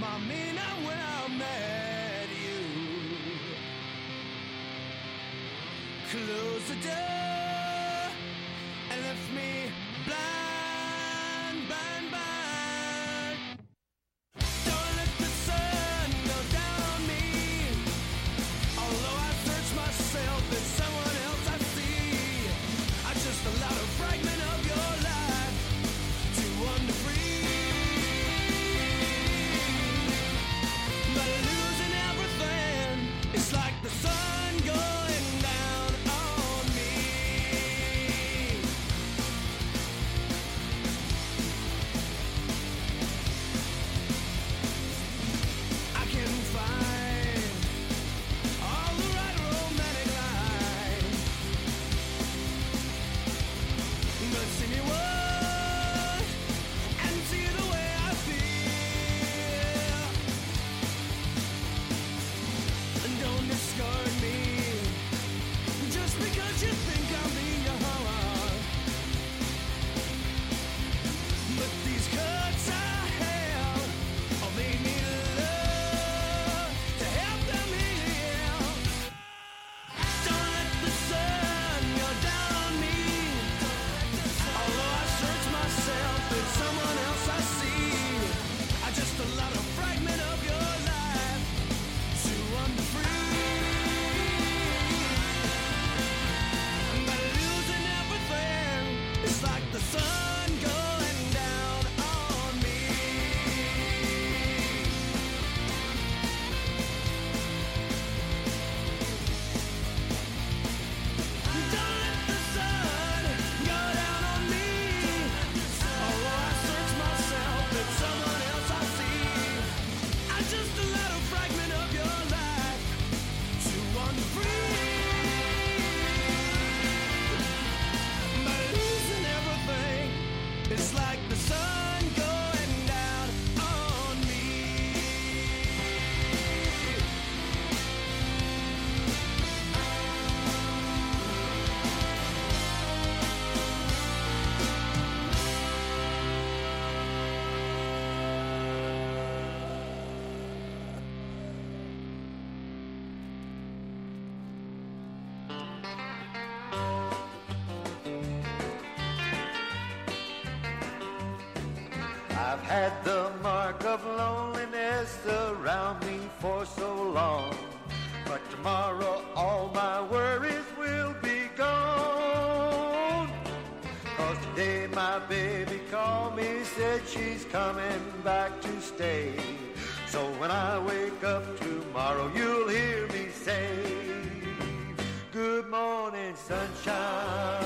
my meaning when I met you. Close the door. coming back to stay. So when I wake up tomorrow, you'll hear me say, Good morning, sunshine.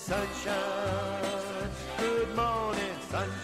sunshine. Good morning, sunshine.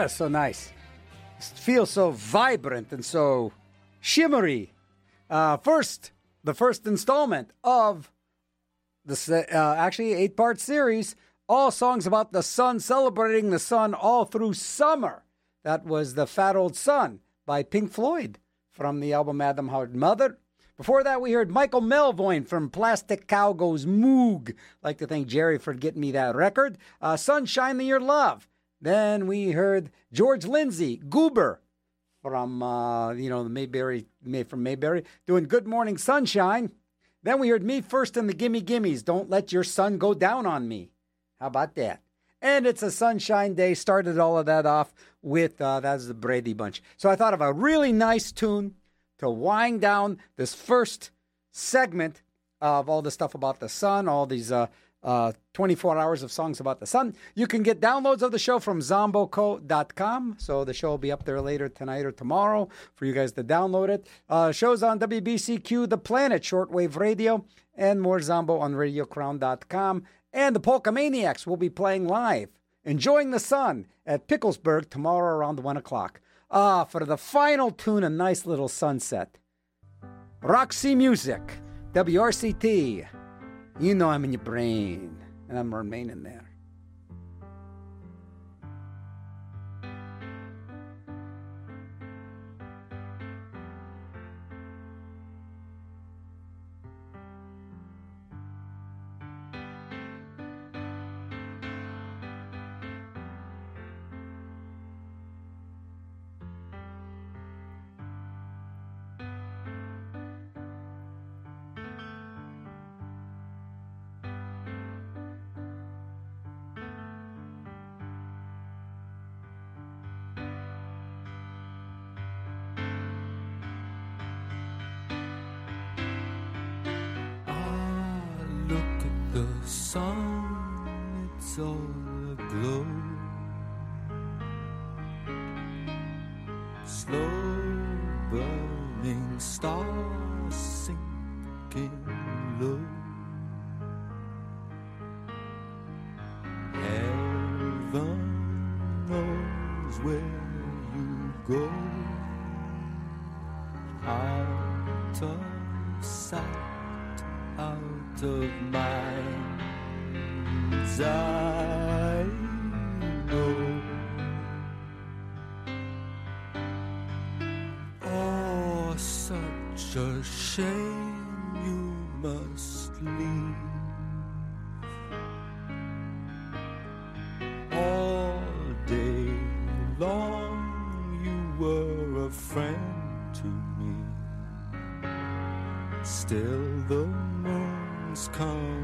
That is so nice. It feels so vibrant and so shimmery. Uh, first, the first installment of the uh, actually eight part series, all songs about the sun, celebrating the sun all through summer. That was the Fat Old Sun by Pink Floyd from the album Atom Heart Mother. Before that, we heard Michael Melvoin from Plastic Cow Goes Moog. like to thank Jerry for getting me that record. Uh, Sunshine the Your Love. Then we heard George Lindsay, Goober, from uh, you know the Mayberry, May from Mayberry, doing Good Morning Sunshine. Then we heard Me First in the Gimme Gimmes. Don't let your sun go down on me. How about that? And it's a sunshine day. Started all of that off with uh, that's the Brady Bunch. So I thought of a really nice tune to wind down this first segment of all the stuff about the sun, all these uh, uh, 24 hours of songs about the sun. You can get downloads of the show from zomboco.com. So the show will be up there later tonight or tomorrow for you guys to download it. Uh, shows on WBCQ, The Planet, Shortwave Radio, and more Zombo on radiocrown.com. And the Polka Maniacs will be playing live, enjoying the sun at Picklesburgh tomorrow around 1 o'clock. Ah, for the final tune, a nice little sunset. Roxy Music, WRCT. You know I'm in your brain, and I'm remaining there. Sun, it's all aglow. Slow burning stars Still the moon's come.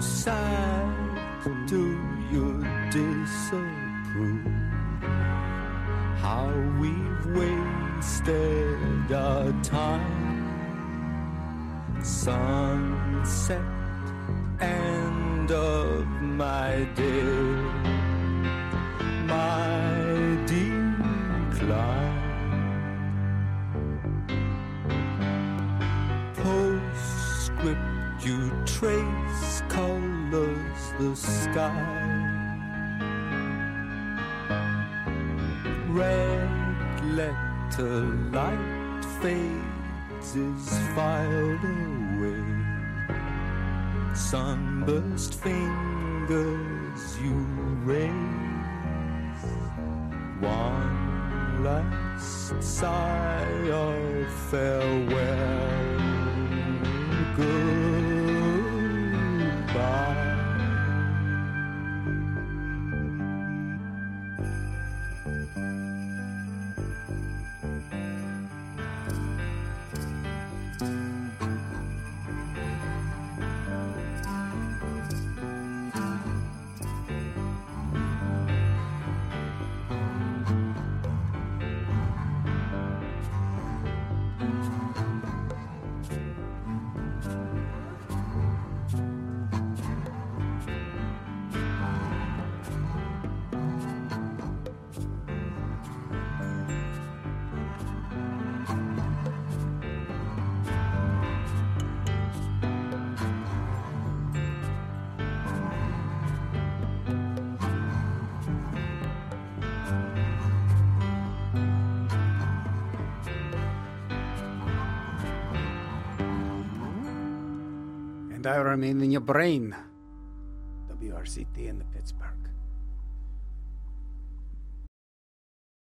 so sad? Do you disapprove? How we've wasted our time. the light fades is filed away. Sunburst fingers you raise. One last sigh of farewell. I remain in your brain.